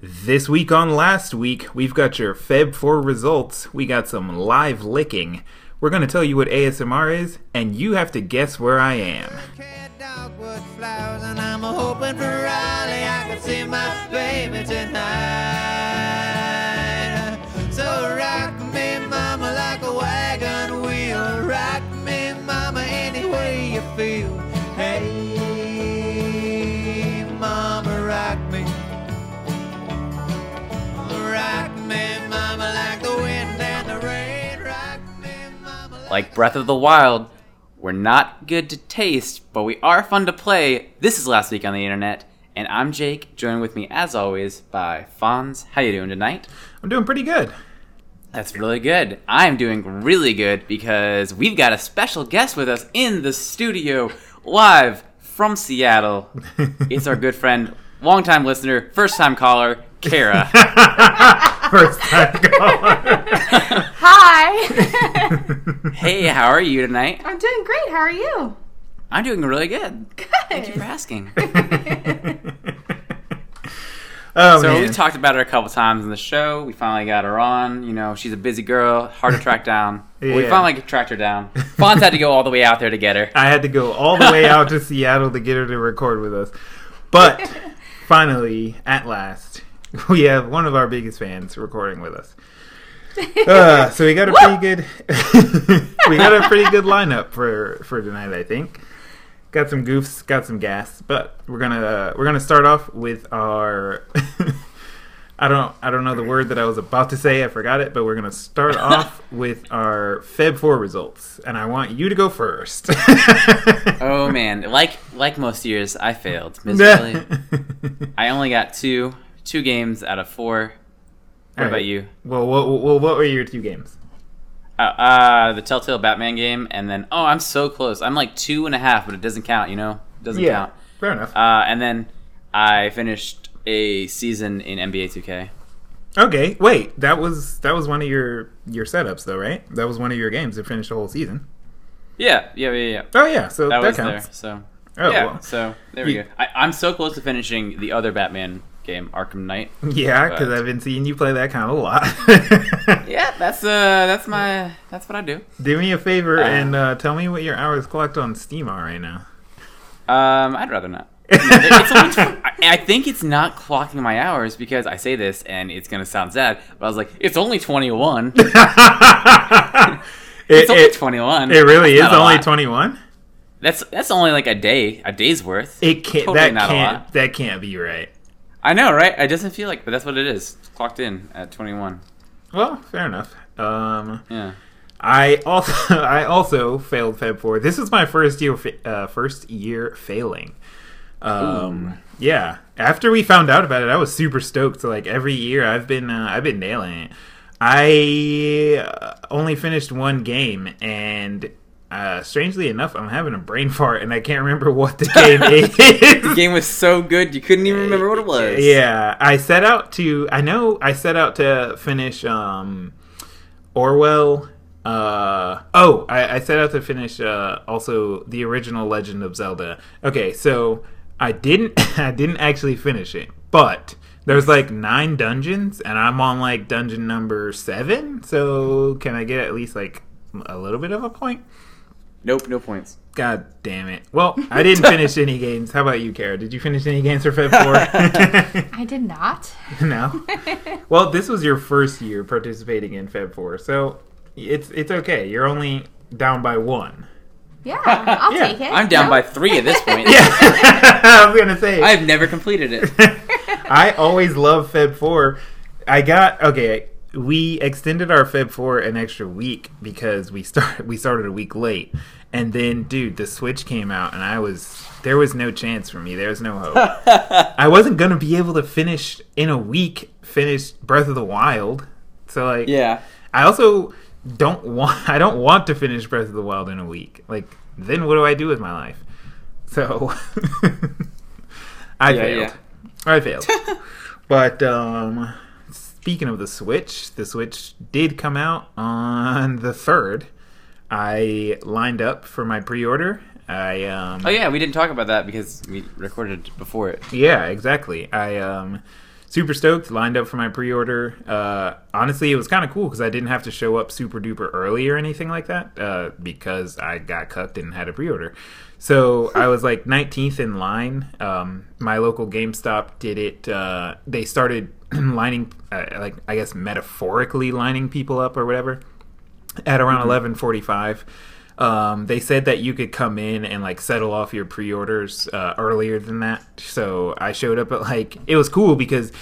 This week on last week, we've got your Feb 4 results. We got some live licking. We're going to tell you what ASMR is, and you have to guess where I am. Cat Like Breath of the Wild, we're not good to taste, but we are fun to play. This is Last Week on the Internet, and I'm Jake, joined with me as always by Fonz. How you doing tonight? I'm doing pretty good. That's really good. I'm doing really good because we've got a special guest with us in the studio, live from Seattle. it's our good friend, longtime listener, first time caller, Kara. First time caller. Hi. hey, how are you tonight? I'm doing great. How are you? I'm doing really good. Good. Thank you for asking. oh, So man. we talked about her a couple times in the show. We finally got her on. You know, she's a busy girl, hard to track down. But We finally tracked her down. Fonz had to go all the way out there to get her. I had to go all the way out to Seattle to get her to record with us. But finally, at last, we have one of our biggest fans recording with us. Uh, so we got a pretty good we got a pretty good lineup for for tonight, I think. Got some goofs, got some gas, but we're gonna uh, we're gonna start off with our I don't I don't know the word that I was about to say. I forgot it, but we're gonna start off with our Feb four results, and I want you to go first. Oh man, like like most years, I failed miserably. I only got two two games out of four. What All about you? Well, what, what, what were your two games? Uh, uh, the Telltale Batman game, and then oh, I'm so close. I'm like two and a half, but it doesn't count. You know, it doesn't count. fair enough. Uh, and then I finished a season in NBA 2K. okay, wait, that was that was one of your your setups, though, right? That was one of your games that finished the whole season. Yeah, yeah, yeah, yeah. Oh yeah, so That that, was counts. there. So Oh yeah, well. so there we You- go. I, I'm so close to finishing the other Batman game, Arkham Knight. Yeah, because I've been seeing you play that kind of a lot. Yeah, that's uh, that's my, that's what I do. Do me a favor Uh, and uh, tell me what your hours clocked on Steam are right now. Um, I'd rather not. It's only tw- I think it's not clocking my hours because I say this and it's gonna sound sad, but I was like, it's only 21. it, It's only 21. it really That's is only twenty one. That's that's only like a day, a day's worth. It can't. Totally that can't. That can't be right. I know, right? It doesn't feel like, but that's what it is. It's clocked in at 21. Well, fair enough. Um, Yeah. I also I also failed Feb four. This is my first year fa- uh, first year failing. Um, yeah. After we found out about it, I was super stoked. So like every year, I've been uh, I've been nailing it. I uh, only finished one game, and uh, strangely enough, I'm having a brain fart, and I can't remember what the game is. The game was so good, you couldn't even remember what it was. Yeah, I set out to. I know I set out to finish um, Orwell. Uh, oh, I, I set out to finish uh, also the original Legend of Zelda. Okay, so I didn't. I didn't actually finish it, but there's like nine dungeons, and I'm on like dungeon number seven. So can I get at least like a little bit of a point? Nope, no points. God damn it. Well, I didn't finish any games. How about you, Kara? Did you finish any games for Feb 4? I did not. no. Well, this was your first year participating in Feb 4, so it's it's okay. You're only down by one. Yeah, I'll Yeah, take it. I'm down No? by three at this point. Yeah, I was gonna say. I've never completed it. I always love Feb 4. I got okay. We extended our Feb 4 an extra week because we start we started a week late, and then dude, the Switch came out, and I was there was no chance for me. There was no hope. I wasn't gonna be able to finish in a week. Finish Breath of the Wild. So like, Yeah. I also don't want I don't want to finish Breath of the Wild in a week. Like then what do I do with my life? So I Yeah, failed. yeah. I failed. but um speaking of the Switch, the Switch did come out on the 3rd. I lined up for my pre-order. I um Oh yeah, we didn't talk about that because we recorded before it. yeah, exactly. I um super stoked. Lined up for my pre-order. Uh, honestly, it was kind of cool because I didn't have to show up super duper early or anything like that uh, because I got cucked and had a pre-order. So I was like 19th in line. Um, my local GameStop did it. Uh, they started lining, uh, like I guess metaphorically lining people up or whatever at around 11:45. Um, they said that you could come in and like settle off your pre-orders uh, earlier than that. So I showed up at like it was cool because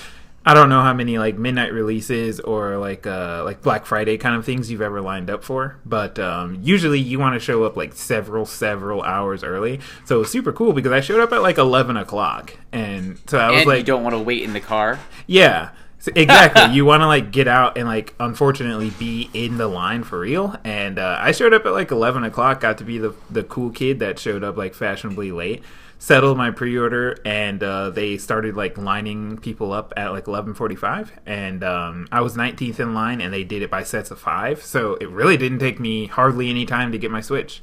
I don't know how many like midnight releases or like uh, like Black Friday kind of things you've ever lined up for, but um, usually you want to show up like several several hours early. So it was super cool because I showed up at like eleven o'clock, and so I was and like, you don't want to wait in the car. yeah, So- exactly. you want to like get out and like unfortunately be in the line for real. And uh, I showed up at like eleven o'clock. Got to be the the cool kid that showed up like fashionably late. Settled my pre-order, and uh, they started like lining people up at like eleven forty-five. And um, I was nineteenth in line, and they did it by sets of five. So it really didn't take me hardly any time to get my Switch.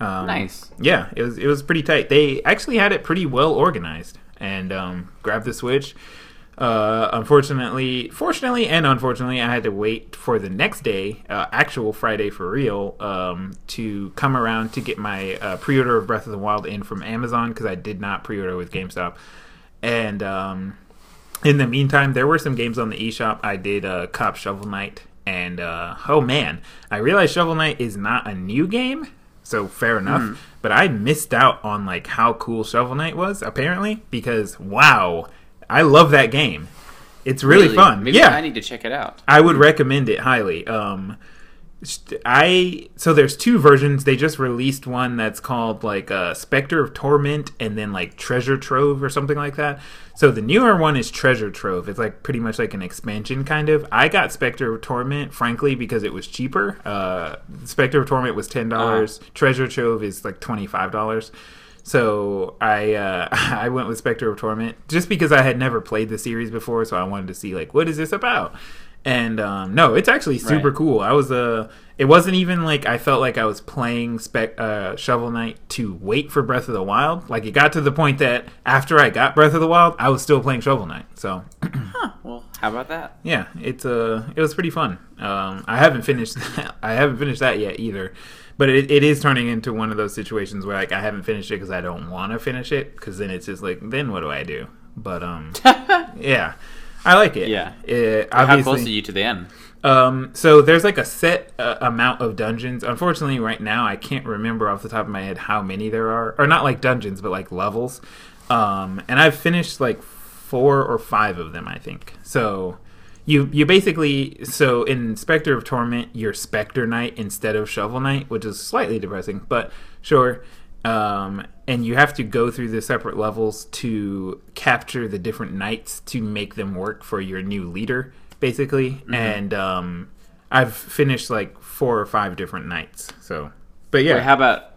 Um, Nice. Yeah, it was it was pretty tight. They actually had it pretty well organized, and um, grabbed the Switch. Uh, unfortunately, fortunately, and unfortunately, I had to wait for the next day, uh, actual Friday for real, um, to come around to get my uh, pre-order of Breath of the Wild in from Amazon because I did not pre-order with GameStop, and um, in the meantime, there were some games on the eShop. I did uh, Cop Shovel Knight, and uh, oh man, I realized Shovel Knight is not a new game, so fair enough. But I missed out on like how cool Shovel Knight was apparently because wow, I love that game. It's really, fun. Maybe yeah, I need to check it out. I would recommend it highly. Um, I so there's two versions. They just released one that's called like uh, Specter of Torment, and then like Treasure Trove or something like that. So the newer one is Treasure Trove. It's like pretty much like an expansion kind of. I got Specter of Torment, frankly, because it was cheaper. Uh, Specter of Torment was ten dollars. Treasure Trove is like twenty five dollars. So I uh, I went with Specter of Torment just because I had never played the series before, so I wanted to see like what is this about. And um, no, it's actually super Right. cool. I was uh, it wasn't even like I felt like I was playing Spec uh, Shovel Knight to wait for Breath of the Wild. Like it got to the point that after I got Breath of the Wild, I was still playing Shovel Knight. So huh, Well, how about that? yeah, it's uh, it was pretty fun. Um, I haven't finished I haven't finished that yet either, but it, it is turning into one of those situations where like I haven't finished it because I don't want to finish it because then it's just like then what do I do? But um, yeah, I like it. Yeah. Uh, How close are you to the end? um, so there's like a set uh, amount of dungeons. Unfortunately, right now I can't remember off the top of my head how many there are, or not like dungeons, but like levels. Um, and I've finished like four or five of them, I think. So you you basically so in Specter of Torment, you're Specter Knight instead of Shovel Knight, which is slightly depressing, but sure. Um, and you have to go through the separate levels to capture the different knights to make them work for your new leader, basically. And um, I've finished like four or five different knights. So, but yeah, Wait, how about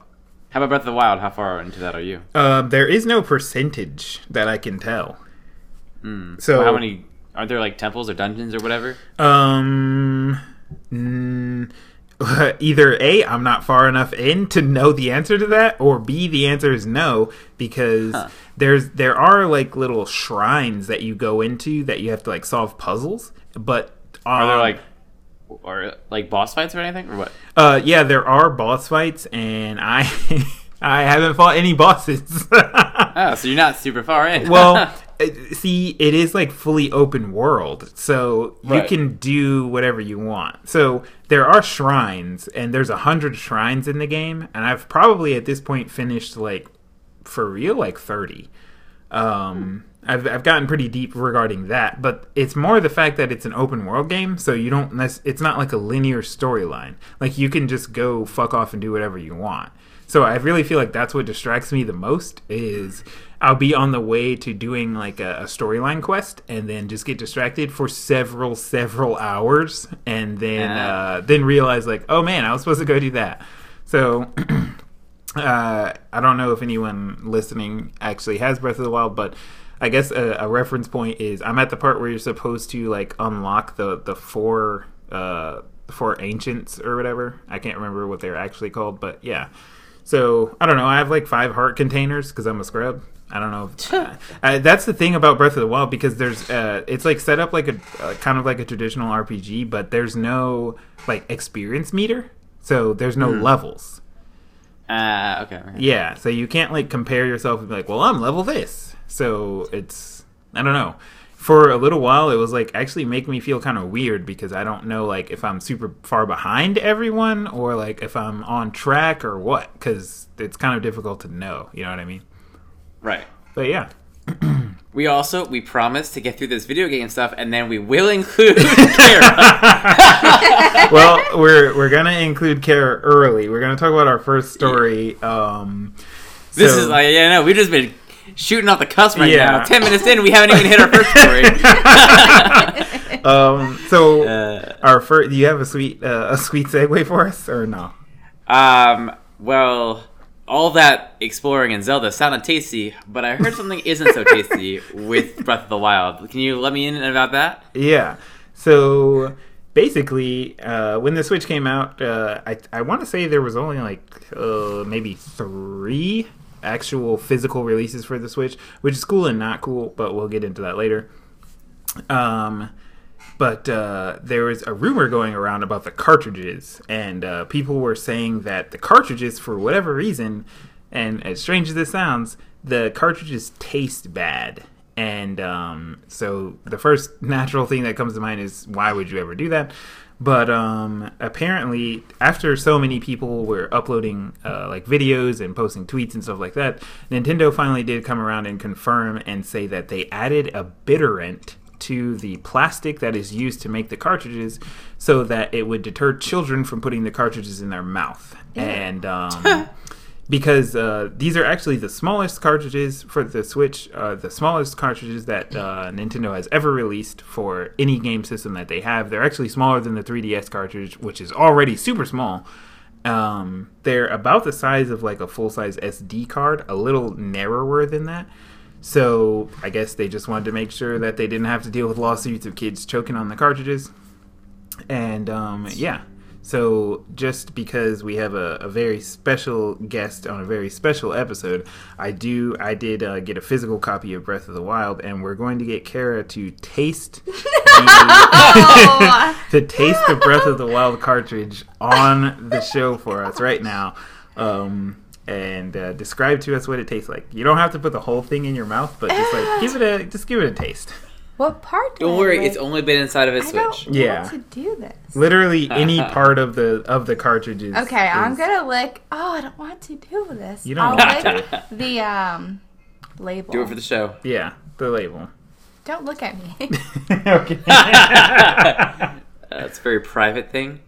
how about Breath of the Wild? How far into that are you? um, there is no percentage that I can tell. Hmm. So how many? Are there like temples or dungeons or whatever? Um, mm, either A, I'm not far enough in to know the answer to that, or B, the answer is no because Huh. there's there are like little shrines that you go into that you have to like solve puzzles, but Are there um, like or like boss fights or anything or what? uh yeah there are boss fights and I I haven't fought any bosses. Oh, so you're not super far in. well, see, it is like fully open world, so you Right. can do whatever you want. So there are shrines, and there's a hundred shrines in the game, and I've probably at this point finished like for real like thirty. Um, I've I've gotten pretty deep regarding that, but it's more the fact that it's an open world game, so you don't. It's not like a linear storyline. Like you can just go fuck off and do whatever you want. So I really feel like that's what distracts me the most is I'll be on the way to doing like a, a storyline quest and then just get distracted for several several hours and then uh, then realize like oh man I was supposed to go do that. So uh, I don't know if anyone listening actually has Breath of the Wild, but I guess a, a reference point is I'm at the part where you're supposed to like unlock the the four uh four ancients or whatever. I can't remember what they're actually called, but yeah. So I don't know. I have like five heart containers because I'm a scrub. I don't know. If, uh, uh, that's the thing about Breath of the Wild because there's uh, it's like set up like a uh, kind of like a traditional RPG, but there's no like experience meter, so there's no levels. Uh, okay. okay. Yeah, so you can't like compare yourself and be like, well, I'm level this. So it's I don't know. For a little while, it was like actually making me feel kind of weird because I don't know like if I'm super far behind everyone or like if I'm on track or what because it's kind of difficult to know. You know what I mean? Right. But yeah, We also we promised to get through this video game stuff, and then we will include Kara. well, we're we're gonna include Kara early. We're gonna talk about our first story. Um, This so- is like yeah, no, we've just been shooting off the cusp right Yeah. now. Ten minutes in, we haven't even hit our first story. um, so Uh, our first. Do you have a sweet uh, a sweet segue for us or no? um, well, all that exploring in Zelda sounded tasty, but I heard something isn't so tasty with Breath of the Wild. Can you let me in about that? Yeah. So basically, uh, when the Switch came out, uh, I I want to say there was only like uh, maybe three actual physical releases for the Switch, which is cool and not cool, but we'll get into that later. Um, but uh, there was a rumor going around about the cartridges, and uh, people were saying that the cartridges, for whatever reason, and as strange as this sounds, the cartridges taste bad. And um, so the first natural thing that comes to mind is why would you ever do that? But um, apparently, after so many people were uploading uh, like videos and posting tweets and stuff like that, Nintendo finally did come around and confirm and say that they added a bitterant to the plastic that is used to make the cartridges so that it would deter children from putting the cartridges in their mouth. And um, because uh, these are actually the smallest cartridges for the Switch, uh, the smallest cartridges that uh, Nintendo has ever released for any game system that they have. They're actually smaller than the 3DS cartridge, which is already super small. Um, they're about the size of like a full size SD card, a little narrower than that. So I guess they just wanted to make sure that they didn't have to deal with lawsuits of kids choking on the cartridges. And um, yeah, so just because we have a, a very special guest on a very special episode, I do I did uh, get a physical copy of Breath of the Wild, and we're going to get Kara to taste the, Oh. to taste the Breath of the Wild cartridge on the show for us right now. Um, and uh, describe to us what it tastes like. You don't have to put the whole thing in your mouth, but just like give it a just give it a taste. What part? Don't I worry, like? it's only been inside of a I don't Switch. Yeah. want to do this. Literally any part of the of the cartridges. Okay, I'm gonna lick. Oh, I don't want to do this. You don't I'll want lick the um label. Do it for the show. Yeah, the label. Don't look at me. okay. Uh, a very private thing.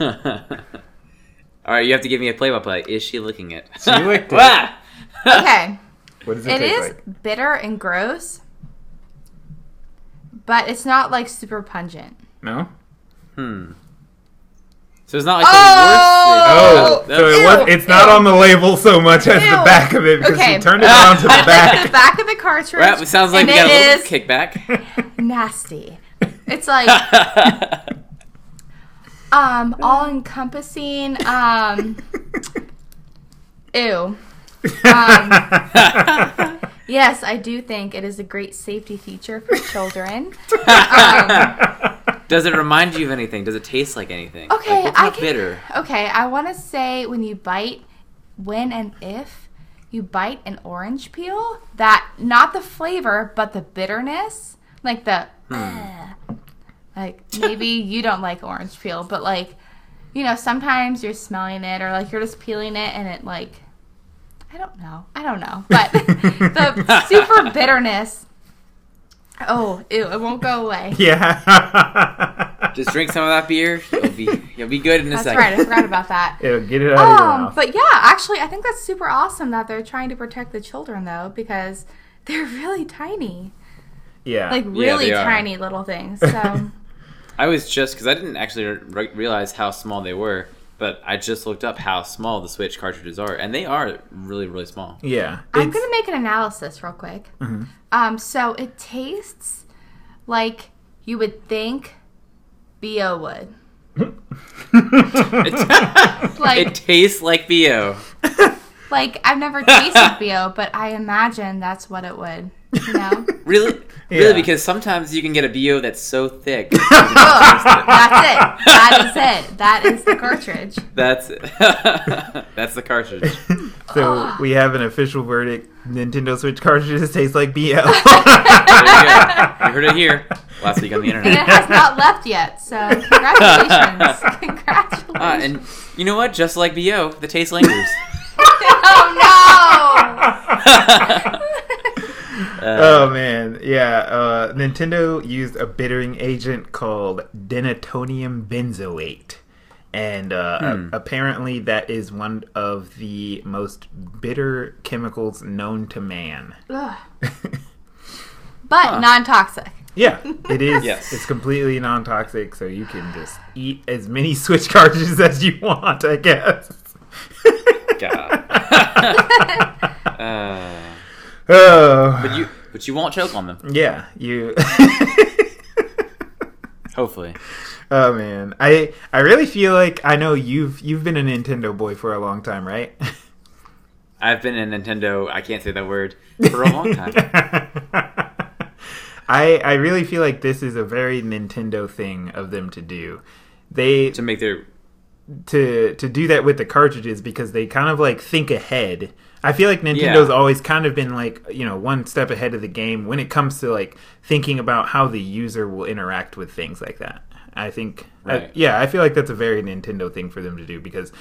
All right, you have to give me a play-by-play. Is she licking it? She licked it. Okay, what does it, it taste is like? bitter and gross, but it's not like super pungent. No. Hmm. So it's not like Oh! the Oh, so it was, Ew, it's not on the label so much as the back of it because Okay. you turned it around to the back. the back. back of the cartridge. Well, it sounds like and we got a little kickback. nasty. It's like um all encompassing. Um, ew. Um, yes, I do think it is a great safety feature for children. Um, Does it remind you of anything? Does it taste like anything? Okay, like, what's I can- bitter. okay, I want to say when you bite, when and if you bite an orange peel, that not the flavor, but the bitterness, like the, Hmm. "Ugh." like maybe you don't like orange peel, but like, you know, sometimes you're smelling it or like you're just peeling it and it like, I don't know, I don't know, but the super bitterness. Oh, ew, it won't go away. yeah. Just drink some of that beer. You'll be you'll be good in a That's second. right, I forgot about that. It'll get it out of your Um, mouth. but yeah, actually, I think that's super awesome that they're trying to protect the children though, because they're really tiny, yeah. like Yeah, really they are. tiny little things. So I was just because I didn't actually re- realize how small they were, but I just looked up how small the Switch cartridges are, and they are really really small. yeah. I'm gonna make an analysis real quick. Mm-hmm. Um, so it tastes like you would think Bo would. It, Like it tastes like bo. Like I've never tasted bo, but I imagine that's what it would. You know. Really? Yeah. Really? Because sometimes you can get a BO that's so thick. That's it. That is it. That is the cartridge. That's it. that's the cartridge. So we have an official verdict: Nintendo Switch cartridges taste like BO. There you go. You heard it here last week on the internet. And internet. it has not left yet. So congratulations. congratulations. Ah, and you know what? Just like BO, the taste lingers. oh no. Oh man, yeah. Uh, Nintendo used a bittering agent called denatonium benzoate, and uh, Hmm. apparently that is one of the most bitter chemicals known to man. Ugh. But non-toxic. Yeah, it is. Yes. It's completely non toxic, so you can just eat as many Switch cartridges as you want, I guess. God. Uh, oh. but you but you won't choke on them. yeah, you. Hopefully. oh man, I I really feel like I know you've you've been a Nintendo boy for a long time, right? I've been a Nintendo, I can't say that word, for a long time. I I really feel like this is a very Nintendo thing of them to do. They to make their to to do that with the cartridges because they kind of like think ahead. I feel like Nintendo's Yeah. always kind of been like, you know, one step ahead of the game when it comes to like thinking about how the user will interact with things like that. I think I- yeah, I feel like that's a very Nintendo thing for them to do because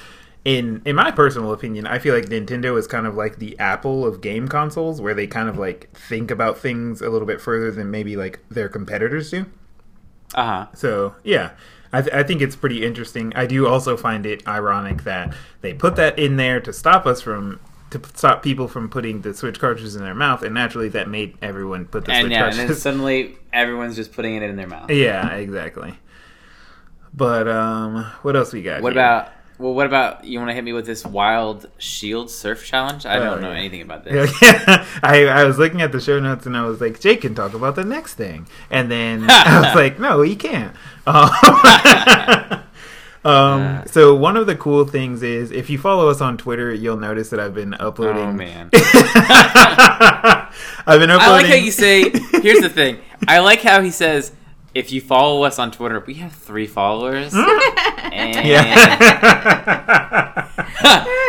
in in my personal opinion, I feel like Nintendo is kind of like the Apple of game consoles where they kind of like think about things a little bit further than maybe like their competitors do. uh huh. So yeah, I, th- I think it's pretty interesting. I do also find it ironic that they put that in there to stop us from to stop people from putting the Switch cartridges in their mouth, and naturally that made everyone put the And Switch yeah, and then cartridges. suddenly everyone's just putting it in their mouth. yeah, exactly. But um, what else we got? What here? about well? What about you want to hit me with this wild shield surf challenge? I Oh, don't know yeah. anything about this. Yeah, I, I was looking at the show notes and I was like, Jake can talk about the next thing. And then I was like, no, he can't. Um, um, so, one of the cool things is if you follow us on Twitter, you'll notice that I've been uploading. Oh man, I've been uploading. I like how you say. Here's the thing. I like how he says. If you follow us on Twitter, we have three followers. and Yeah.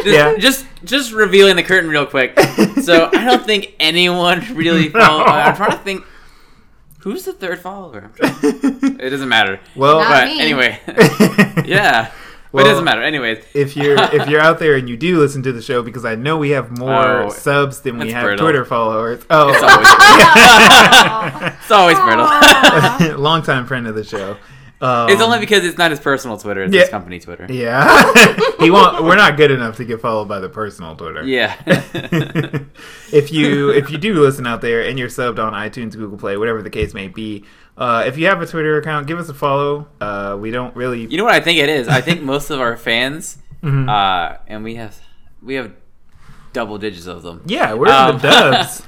just, Yeah. just just revealing the curtain real quick. So I don't think anyone really follow. I'm trying to think. Who's the third follower? It doesn't matter. well, Not but me. anyway, yeah. but Well, it doesn't matter. Anyways, if you're if you're out there and you do listen to the show, because I know we have more Oh, subs than we have brutal. Twitter followers. Oh, it's always it's always brittle. longtime friend of the show. Um, it's only because it's not his personal Twitter; it's Yeah. his company Twitter. Yeah, he won't. We're not good enough to get followed by the personal Twitter. Yeah. if you if you do listen out there and you're subbed on iTunes, Google Play, whatever the case may be, uh, if you have a Twitter account, give us a follow. Uh, we don't really. you know what I think it is? I think most of our fans, Mhm. uh, and we have we have double digits of them. yeah, we're in Um, the dubs.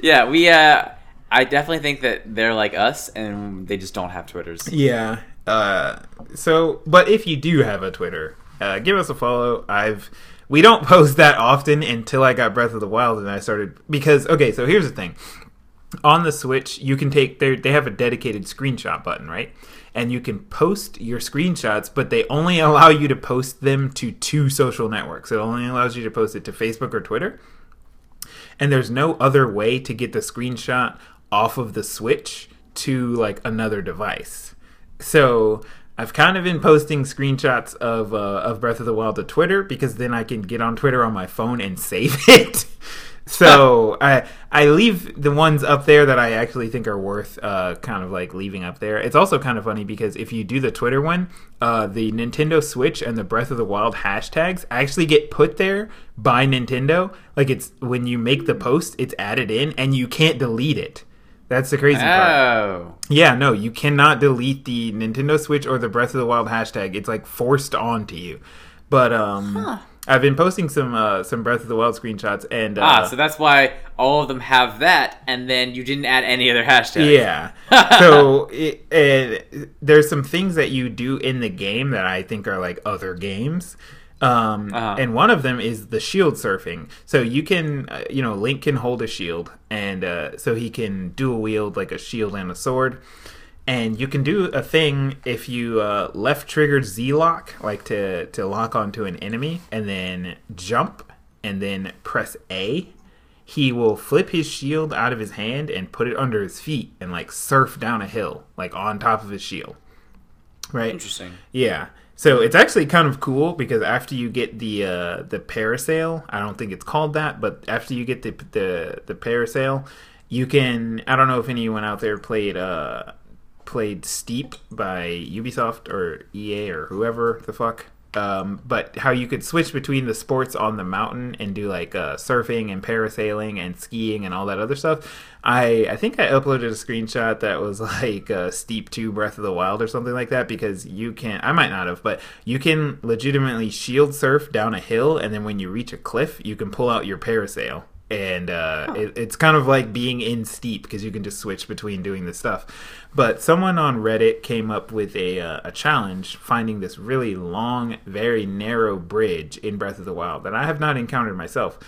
Yeah, we. Uh, I definitely think that they're like us, and they just don't have Twitters. yeah. Uh, so, but if you do have a Twitter, uh, give us a follow. I've we don't post that often until I got Breath of the Wild and I started because okay. So here's the thing. on the Switch, you can take they they have a dedicated screenshot button, right? And you can post your screenshots, but they only allow you to post them to two social networks. It only allows you to post it to Facebook or Twitter. And there's no other way to get the screenshot off of the Switch to like another device. So I've kind of been posting screenshots of uh, of Breath of the Wild to Twitter because then I can get on Twitter on my phone and save it. so I I leave the ones up there that I actually think are worth uh, kind of like leaving up there. It's also kind of funny because if you do the Twitter one, uh, the Nintendo Switch and the Breath of the Wild hashtags actually get put there by Nintendo. Like it's when you make the post, it's added in, and you can't delete it. That's the crazy part. Oh. Yeah, no, you cannot delete the Nintendo Switch or the Breath of the Wild hashtag. It's like forced onto you. But um I've been posting some uh some Breath of the Wild screenshots and uh Ah, so that's why all of them have that, and then you didn't add any other hashtags. yeah. so it, it, there's some things that you do in the game that I think are like other games. Um, Uh-huh. and one of them is the shield surfing. So you can, uh, you know, Link can hold a shield, and uh, so he can dual wield like a shield and a sword. And you can do a thing if you uh, left triggered Z lock, like to to lock onto an enemy, and then jump, and then press A. He will flip his shield out of his hand and put it under his feet, and like surf down a hill, like on top of his shield. Right. Interesting. Yeah. So it's actually kind of cool because after you get the uh, the parasail, I don't think it's called that, but after you get the the the parasail, you can. I don't know if anyone out there played uh played Steep by Ubisoft or EA or whoever the fuck. Um, but how you could switch between the sports on the mountain and do like uh, surfing and parasailing and skiing and all that other stuff. I I think I uploaded a screenshot that was like uh, Steep 2 Breath of the Wild or something like that because you can I might not have, but you can legitimately shield surf down a hill and then when you reach a cliff, you can pull out your parasail. And uh, it, it's kind of like being in steep because you can just switch between doing this stuff. But someone on reddit came up with a, uh, a challenge finding this really long very narrow bridge in breath of the wild that i have not encountered myself.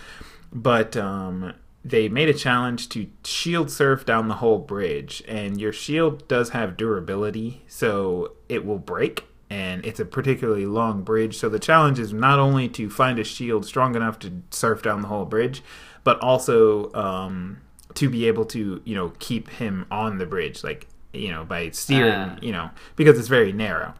But um, they made a challenge to shield surf down the whole bridge and your shield does have durability so it will break and it's a particularly long bridge. So the challenge is not only to find a shield strong enough to surf down the whole bridge, but also um, to be able to you know keep him on the bridge, like you know by steering, Ah. you know because it's very narrow.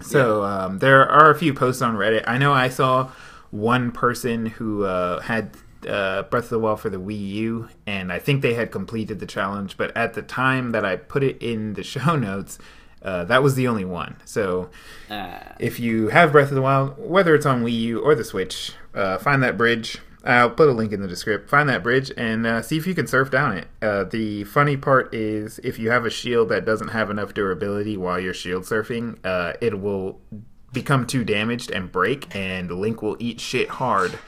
So um, there are a few posts on Reddit. I know I saw one person who uh, had uh, Breath of the Wild for the Wii U, and I think they had completed the challenge. But at the time that I put it in the show notes, uh, that was the only one. So Uh, if you have Breath of the Wild, whether it's on Wii U or the Switch, uh, find that bridge. I'll put a link in the description. Find that bridge and uh, see if you can surf down it. Uh, the funny part is if you have a shield that doesn't have enough durability while you're shield surfing, uh, it will become too damaged and break, and Link will eat shit hard.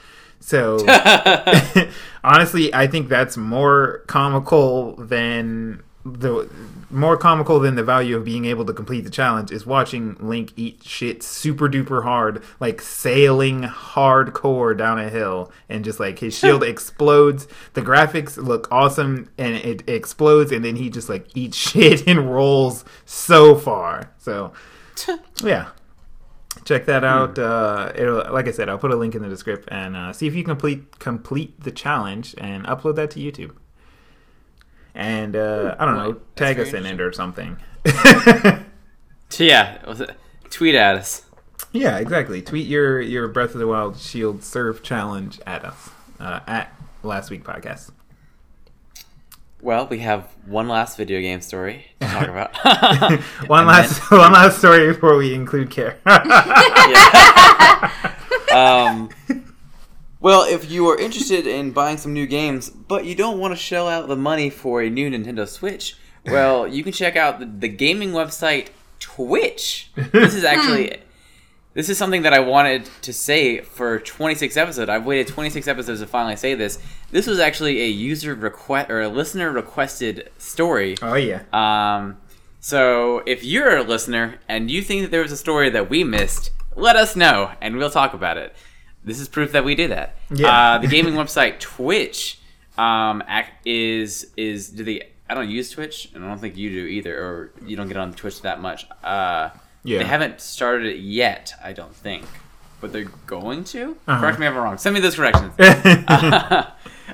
So honestly, I think that's more comical than the more comical than the value of being able to complete the challenge is watching Link eat shit super duper hard, like sailing hardcore down a hill, and just like his shield explodes. The graphics look awesome, and it explodes, and then he just like eats shit and rolls so far. So yeah, check that out. Uh, it'll, like I said, I'll put a link in the description and uh, see if you complete complete the challenge and upload that to YouTube. And uh, I don't know, That's tag us in it or something. yeah, tweet at us. yeah, exactly. Tweet your your Breath of the Wild Shield Surf challenge at us uh, at Last Week Podcast. Well, we have one last video game story to talk about. One And last one last story before we include Kara. um, well, if you are interested in buying some new games, but you don't want to shell out the money for a new Nintendo Switch, well, you can check out the, the gaming website Twitch. This is actually. This is something that I wanted to say for 26 episodes. I've waited 26 episodes to finally say this. This was actually a user request or a listener requested story. oh yeah. Um, so if you're a listener and you think that there was a story that we missed, let us know and we'll talk about it. This is proof that we did that. Yeah. Uh, the gaming website Twitch um, is is do they? I don't use Twitch, and I don't think you do either, or you don't get on Twitch that much. Uh, Yeah. They haven't started it yet, I don't think, but they're going to. Uh-huh. Correct me if I'm wrong. Send me those corrections.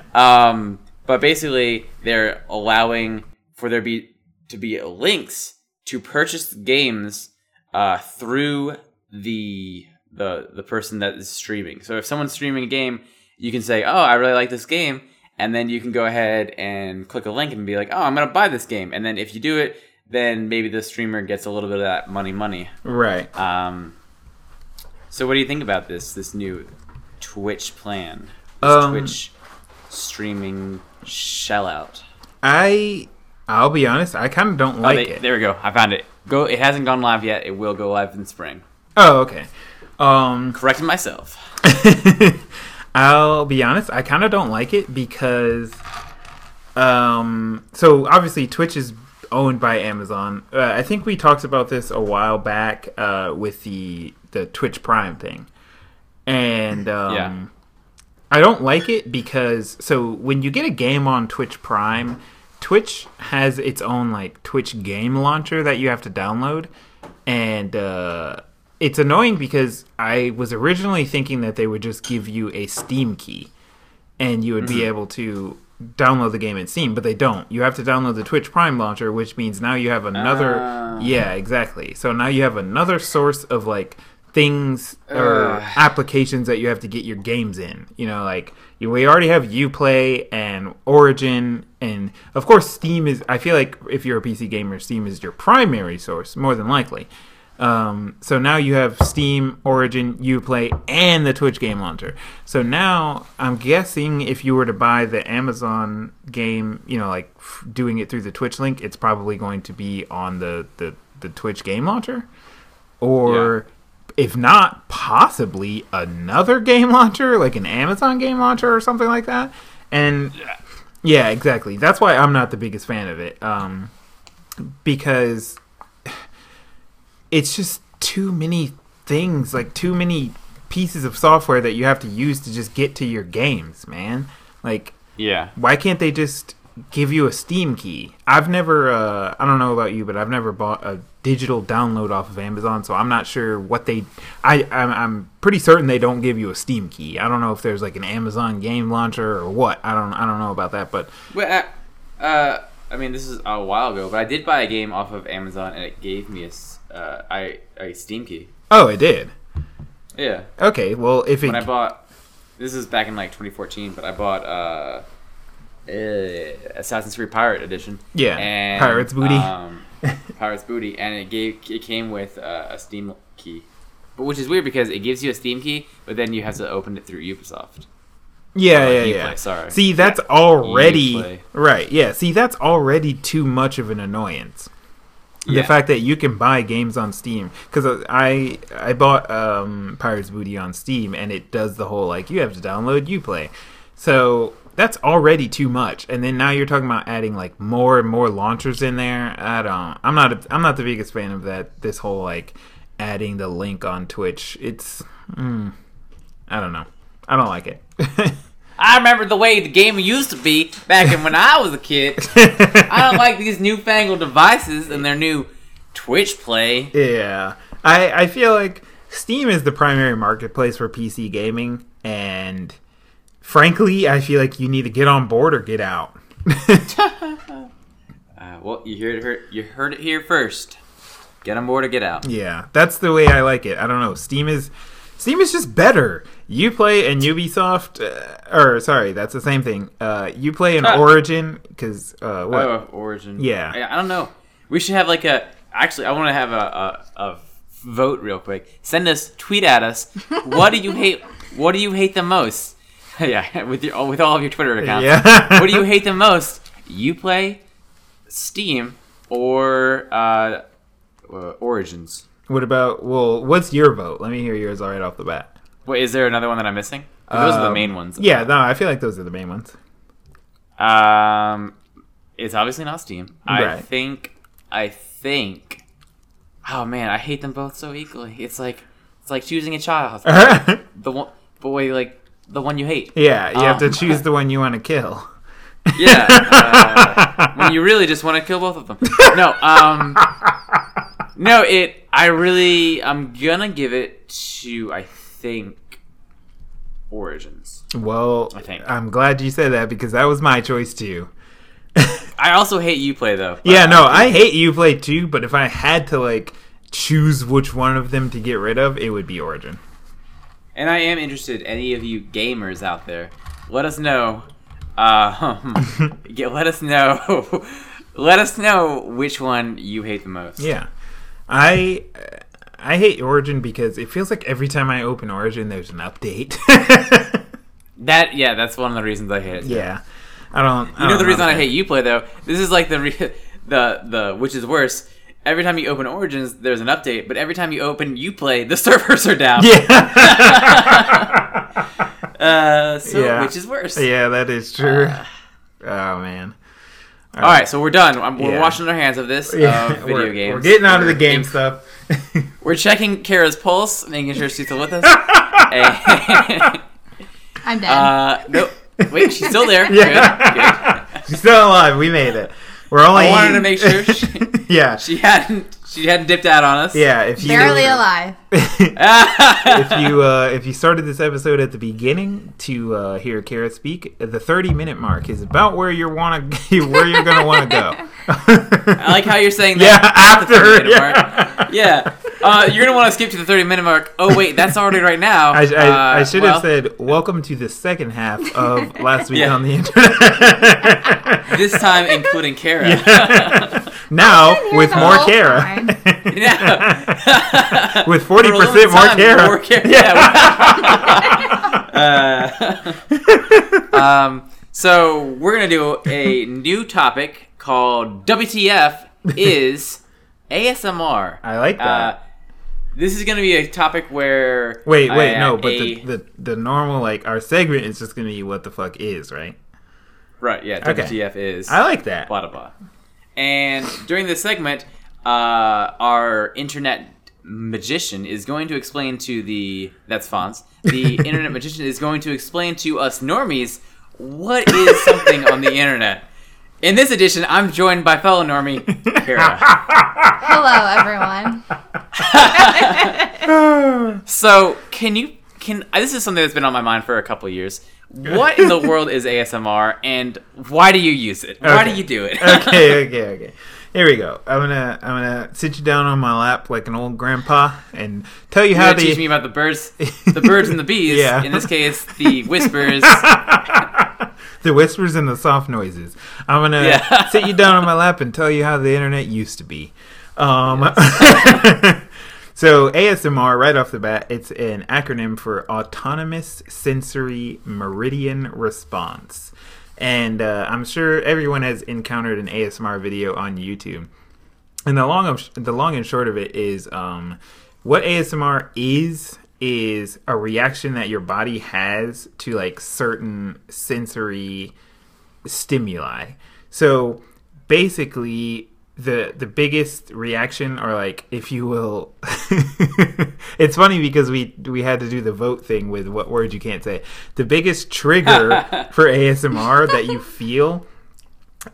um, but basically, they're allowing for there be to be links to purchase games uh, through the the the person that is streaming. So if someone's streaming a game, you can say, "Oh, I really like this game," and then you can go ahead and click a link and be like, "Oh, I'm gonna buy this game." And then if you do it, then maybe the streamer gets a little bit of that money, money. right. Um, so what do you think about this this new Twitch plan? This Um, Twitch streaming shell out. I I'll be honest, I kind of don't Oh, like they- it. There we go. I found it. Go. It hasn't gone live yet. It will go live in spring. Oh, okay. Um Correcting myself. I'll be honest, I kind of don't like it because um so obviously Twitch is owned by Amazon. Uh, I think we talked about this a while back uh with the the Twitch Prime thing. and um, Yeah. I don't like it because so when you get a game on Twitch Prime, Twitch has its own like Twitch game launcher that you have to download, and uh, it's annoying because I was originally thinking that they would just give you a Steam key, and you would be able to download the game in Steam, but they don't. You have to download the Twitch Prime launcher, which means now you have another. Ah. yeah, exactly. So now you have another source of like things or Ugh. applications that you have to get your games in. You know, like you, we already have UPlay and Origin, and of course Steam is. I feel like if you're a PC gamer, Steam is your primary source, more than likely. Um, so now you have Steam, Origin, UPlay, and the Twitch game launcher. So now I'm guessing if you were to buy the Amazon game, you know, like f- doing it through the Twitch link, it's probably going to be on the the, the Twitch game launcher, or if not, possibly another game launcher, like an Amazon game launcher or something like that. And yeah, exactly. That's why I'm not the biggest fan of it. Um, because it's just too many things, like too many pieces of software that you have to use to just get to your games, man. Like, Yeah. why can't they just give you a Steam key? I've never, uh, I don't know about you, but I've never bought a digital download off of Amazon, so I'm not sure what they. I I'm, I'm pretty certain they don't give you a Steam key. I don't know if there's like an Amazon game launcher or what. I don't I don't know about that, but Well, uh, uh, I mean, this is a while ago, but I did buy a game off of Amazon, and it gave me a, uh, I, a Steam key. oh, it did. Yeah. Okay, well if it When I bought, this is back in like 2014, but I bought uh, uh, Assassin's Creed Pirate Edition. Yeah, and, Pirate's Booty. Um, Pirate's Booty, and it gave it came with uh, a Steam key, but which is weird because it gives you a Steam key, but then you have to open it through Ubisoft. Yeah, yeah, yeah. sorry. See, that's already right. Yeah, see, that's already too much of an annoyance. Yeah. The fact that you can buy games on Steam because I I bought um, Pirates Booty on Steam and it does the whole like you have to download Uplay. so that's already too much. And then now you're talking about adding like more and more launchers in there. I don't. I'm not. A, I'm not the biggest fan of that. This whole like adding the link on Twitch. It's. Mm, I don't know. I don't like it. I remember the way the game used to be back in when I was a kid. I don't like these newfangled devices and their new Twitch play. Yeah, I I feel like Steam is the primary marketplace for PC gaming, and frankly, I feel like you need to get on board or get out. Uh, well, you heard it. You heard it here first. Get on board or get out. yeah, that's the way I like it. I don't know. Steam is Steam is just better. Uplay and Ubisoft, uh, or sorry, that's the same thing. Uh, Uplay and Ah. Origin, because uh, what? Oh, Origin. Yeah. I, I don't know. We should have like a. Actually, I want to have a, a, a vote real quick. Send us, tweet at us. What do you hate? What do you hate the most? yeah, with your with all of your Twitter accounts. Yeah. what do you hate the most? Uplay Steam or uh, uh, Origins? What about? Well, what's your vote? Let me hear yours right off the bat. Wait, is there another one that I'm missing? Those are the Um, main ones. Yeah, no, I feel like those are the main ones. Um, it's obviously not Steam. I think. I think. Oh man, I hate them both so equally. It's like it's like choosing a child. the one, boy, like the one you hate. yeah, you have to Um, choose the one you want to kill. Yeah. Uh, when you really just want to kill both of them. No. Um. No. It. I really. I'm gonna give it to. I think. Origins. Well, I think. I'm glad you said that because that was my choice too. I also hate Uplay though. Yeah, no, I hate Uplay too, but if I had to like choose which one of them to get rid of, it would be Origin. And I am interested. Any of you gamers out there, let us know. Uh, get, let us know. let us know which one you hate the most. Yeah. I I hate Origin because it feels like every time I open Origin there's an update. That yeah, that's one of the reasons I hate it. too. yeah. I don't You know the reason I hate Uplay though. This is like the re- the the which is worse. Every time you open Origins, there's an update, but every time you open Uplay, the servers are down. Yeah. Uh, so Yeah. which is worse? yeah, that is true. oh man. All right, so we're done. I'm, we're Yeah. washing our hands of this Yeah, of video we're. We're getting out of the game game- stuff. We're checking Kara's pulse, making sure she's still with us. And- I'm dead. uh, no, wait, she's still there. Yeah. Good, good. She's still alive. We made it. We're only. I wanted to make sure she- yeah. She hadn't. She hadn't dipped out on us. yeah. If you Barely alive. If you uh, if you started this episode at the beginning to uh, hear Kara speak, the thirty minute mark is about where you want to where you're gonna want to go. I like how you're saying that. Yeah, the 30 after minute yeah. mark. Yeah. Uh, you're gonna want to skip to the 30 minute mark. Oh wait, that's already right now. I, I, I Uh, should well, have said welcome to the second half of last week Yeah. on the internet. this time including Kara. now I've been here with more whole Kara, time. Yeah. Forty percent more Kara. more Kara. Yeah. uh, um, so we're gonna do a new topic called WTF is ASMR. I like that. Uh, this is gonna be a topic where Wait, wait, I- no, but a- the, the the normal like our segment is just gonna be what the fuck is, right? right, yeah, Okay. WTF is I like that. blah blah blah. And during this segment, uh, our internet magician is going to explain to the that's Fonz. The internet magician is going to explain to us normies what is something on the internet. In this edition, I'm joined by fellow normie Kara. Hello, everyone. So, can you can this is something that's been on my mind for a couple years. What in the world is ASMR, and why do you use it? Why do you do it? okay, okay, okay. Here we go. I'm gonna I'm gonna sit you down on my lap like an old grandpa and tell you You how gotta teach me about the birds, the birds and the bees. Yeah. In this case, the whispers. the whispers and the soft noises. I'm gonna Yeah. sit you down on my lap and tell you how the internet used to be. Um, so ASMR, right off the bat, it's an acronym for Autonomous Sensory Meridian Response, and uh, I'm sure everyone has encountered an ASMR video on YouTube. And the long of, the long and short of it is, um, what ASMR is is a reaction that your body has to like certain sensory stimuli. So basically the the biggest reaction or like if you will it's funny because we we had to do the vote thing with what words you can't say. The biggest trigger for ASMR that you feel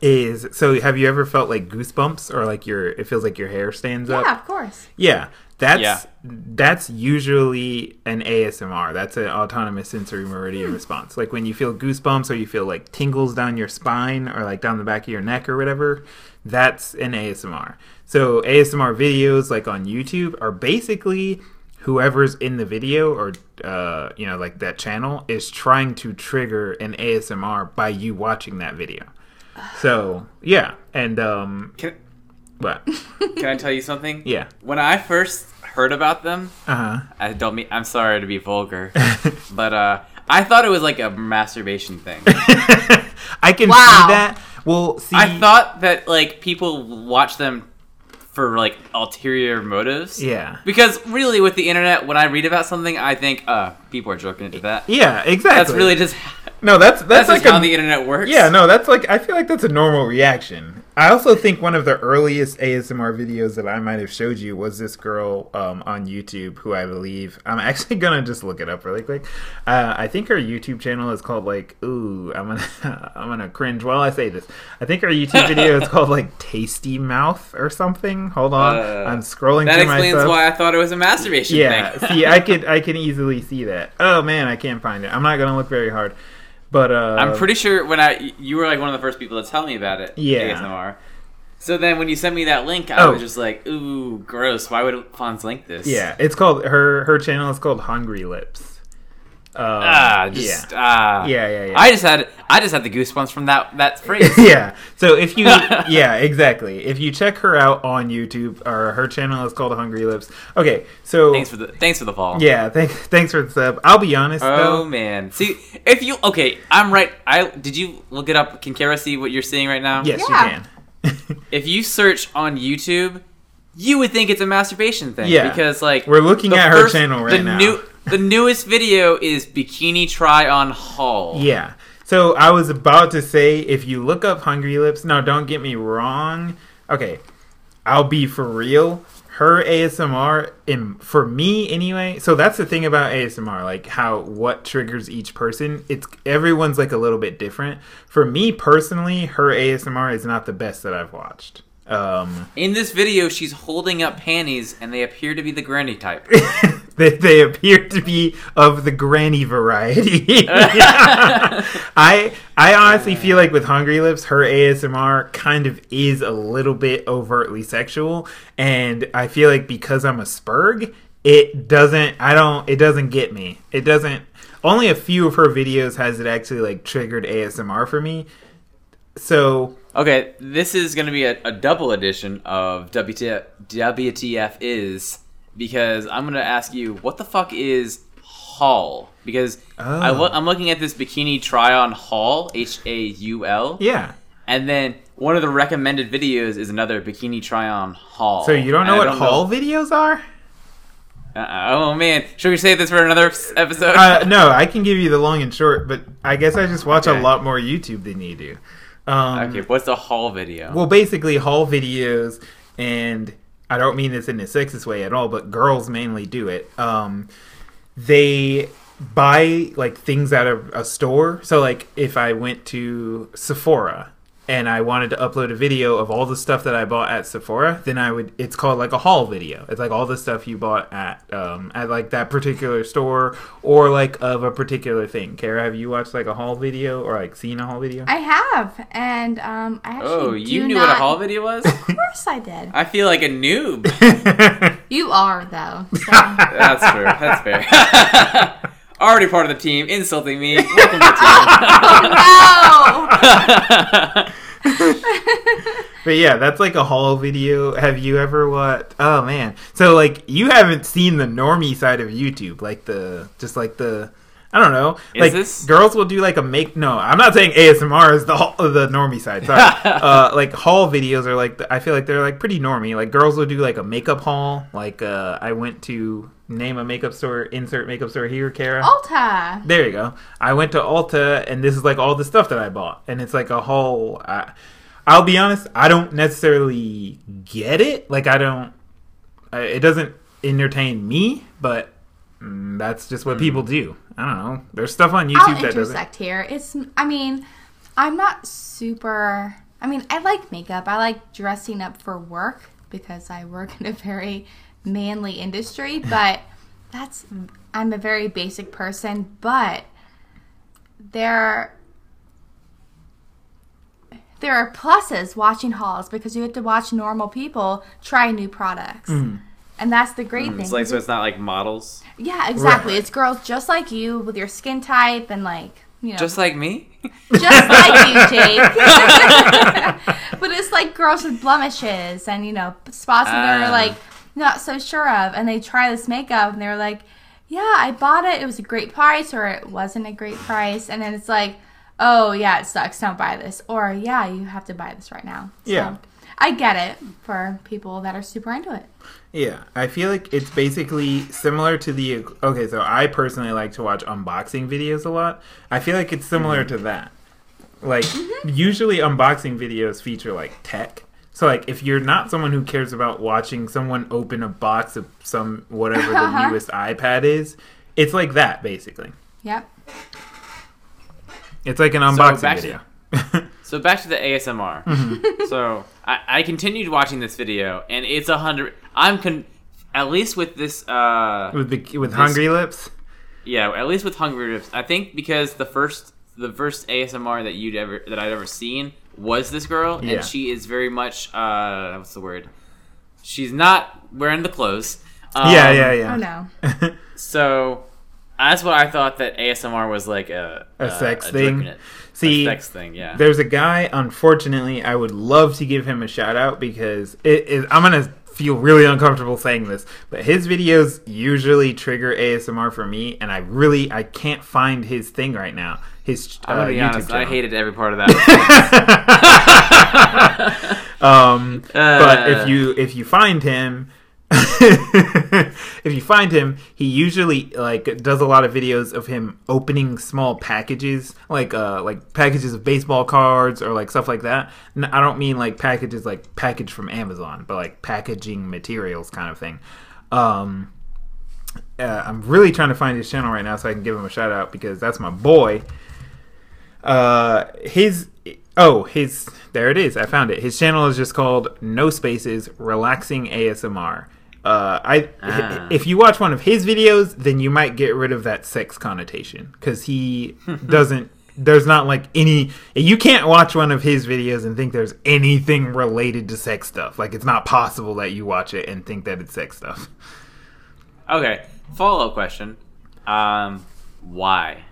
is so have you ever felt like goosebumps or like your it feels like your hair stands up? yeah, of course. Yeah, that's Yeah. that's usually an ASMR. That's an autonomous sensory Hmm. meridian response. Like when you feel goosebumps or you feel like tingles down your spine or like down the back of your neck or whatever, that's an ASMR. So ASMR videos like on YouTube are basically whoever's in the video or uh, you know like that channel is trying to trigger an ASMR by you watching that video. So yeah, and um, Can, what? can I tell you something? Yeah. When I first heard about them, Uh huh. I don't mean. I'm sorry to be vulgar, but uh, I thought it was like a masturbation thing. I can Wow. see that. Well, see, I thought that like people watch them for like ulterior motives. yeah, Because really, with the internet, when I read about something, I think, uh, people are joking into that. yeah, exactly. That's really just no. That's that's, that's, like just how the internet works. yeah. No, that's like I feel like that's a normal reaction. I also think one of the earliest ASMR videos that I might have showed you was this girl um, on YouTube who I believe I'm actually gonna just look it up really quick. Uh, I think her YouTube channel is called like ooh I'm gonna I'm gonna cringe while I say this. I think her YouTube video is called like Tasty Mouth or something. Hold on, Uh, I'm scrolling. That explains myself. why I thought it was a masturbation Yeah, thing. see, I could, I can easily see that. Oh man, I can't find it. I'm not gonna look very hard, but uh, I'm pretty sure when I you were like one of the first people to tell me about it. Yeah. ASMR. So then when you sent me that link, I Oh. was just like, ooh, gross. Why would Fonz link this? Yeah, it's called her. Her channel is called Hungry Lips. Um, Ah, just ah. Yeah, yeah, yeah. I just had I just had the goosebumps from that that phrase. yeah. So if you, yeah, exactly. If you check her out on YouTube, or her channel is called Hungry Lips. Okay, so thanks for the thanks for the fall. yeah, thanks, thanks for the sub. I'll be honest Oh though. man. See, if you okay, I'm right. I did you look it up? Can Kara see what you're seeing right now? Yes, Yeah. you can. If you search on YouTube, you would think it's a masturbation thing. Yeah. Because like We're looking the at her channel right the now. New, the newest video is bikini try on haul. Yeah. So I was about to say, if you look up Hungry Lips, no, don't get me wrong. Okay, I'll be for real. her ASMR in for me anyway. So that's the thing about ASMR, like how what triggers each person. It's everyone's like a little bit different. For me personally, her ASMR is not the best that I've watched. Um, In this video, she's holding up panties, and they appear to be the granny type. they, they appear to be of the granny variety. I I honestly feel like with Hungry Lips, her ASMR kind of is a little bit overtly sexual, and I feel like because I'm a spurg, it doesn't. I don't. It doesn't get me. It doesn't. Only a few of her videos has it actually like triggered ASMR for me. So Okay, this is going to be a, a double edition of WTF, WTF is because I'm going to ask you what the fuck is haul because I Oh. lo- I'm looking at this bikini try on haul H A U L yeah. and then one of the recommended videos is another bikini try on haul. So you don't know I what haul videos are? Uh-uh. Oh man, should we save this for another episode? uh, no, I can give you the long and short, but I guess I just watch Okay. a lot more YouTube than you do. Um, okay, what's a haul video? Well, basically, haul videos, and I don't mean this in a sexist way at all, but girls mainly do it. Um, they buy like things out of a store. So, like, if I went to Sephora and I wanted to upload a video of all the stuff that I bought at Sephora, then I would. It's called like a haul video. It's like all the stuff you bought at um, at like that particular store or like of a particular thing. Kara, have you watched like a haul video or like seen a haul video? I have, and um, I actually oh, do you knew not... what a haul video was? Of course, I did. I feel like a noob. You are though. So. That's true. That's fair. Already part of the team, insulting me. Welcome to the oh team. But yeah, that's like a haul video. Have you ever what? Oh man! So like you haven't seen the normie side of YouTube, like the just like the I don't know. Is like this- girls will do like a make. No, I'm not saying ASMR is the the normie side. Sorry. uh, like haul videos are like I feel like they're like pretty normie. Like girls will do like a makeup haul. Like uh, I went to name a makeup store. Insert makeup store here, Kara. Ulta. There you go. I went to Ulta, and this is like all the stuff that I bought, and it's like a haul. I, I'll be honest, I don't necessarily get it. Like I don't. I- It doesn't entertain me, but that's just what people do. I don't know. There's stuff on YouTube I'll that doesn't. intersect here. It's. I mean, I'm not super. I mean, I like makeup. I like dressing up for work because I work in a very manly industry. But that's. I'm a very basic person, but there. There are pluses watching hauls because you get to watch normal people try new products. Mm. And that's the great thing. It's like so it's not like models. Yeah, exactly. Right. It's girls just like you with your skin type and like you know, Just like me? just like you, Jake. but it's like girls with blemishes and you know spots that they're Ah. like not so sure of, and they try this makeup and they're like, "Yeah, I bought it. It was a great price, or it wasn't a great price." And then it's like, "Oh yeah, it sucks. Don't buy this." Or "Yeah, you have to buy this right now." So, Yeah. I get it for people that are super into it. Yeah, I feel like it's basically similar to the. Okay, so I personally like to watch unboxing videos a lot. I feel like it's similar to that. Like, usually unboxing videos feature like tech. So, like, if you're not someone who cares about watching someone open a box of some whatever the newest iPad is, it's like that basically. Yep. It's like an So, unboxing to- video. So back to the ASMR. Mm-hmm. so I, I continued watching this video, and it's a hundred. I'm con. At least with this, uh, with the, with hungry lips. yeah, at least with Hungry Lips, I think because the first, the first ASMR that you'd ever that I'd ever seen was this girl, Yeah. and she is very much, uh, what's the word? She's not wearing the clothes. Um, yeah, yeah, yeah. Oh no. So that's what I thought that ASMR was like a A sex drip thing? in. See, a sex thing, yeah. There's a guy, unfortunately, I would love to give him a shout out because it is. I'm gonna feel really uncomfortable saying this, but his videos usually trigger ASMR for me, and I really I can't find his thing right now. His uh, I'm gonna be YouTube honest. I hated every part of that. um, but Uh, if you if you find him, if you find him, he usually like does a lot of videos of him opening small packages, like uh like packages of baseball cards or like stuff like that. I don't mean like packages like package from Amazon, but like packaging materials kind of thing. Um, uh, I'm really trying to find his channel right now so I can give him a shout out because that's my boy. Uh, his oh his there it is. I found it. His channel is just called No Spaces Relaxing ASMR. Uh, I Ah. if you watch one of his videos, then you might get rid of that sex connotation because he doesn't. There's not like any. You can't watch one of his videos and think there's anything related to sex stuff. Like it's not possible that you watch it and think that it's sex stuff. Okay. Follow up question. Um, why?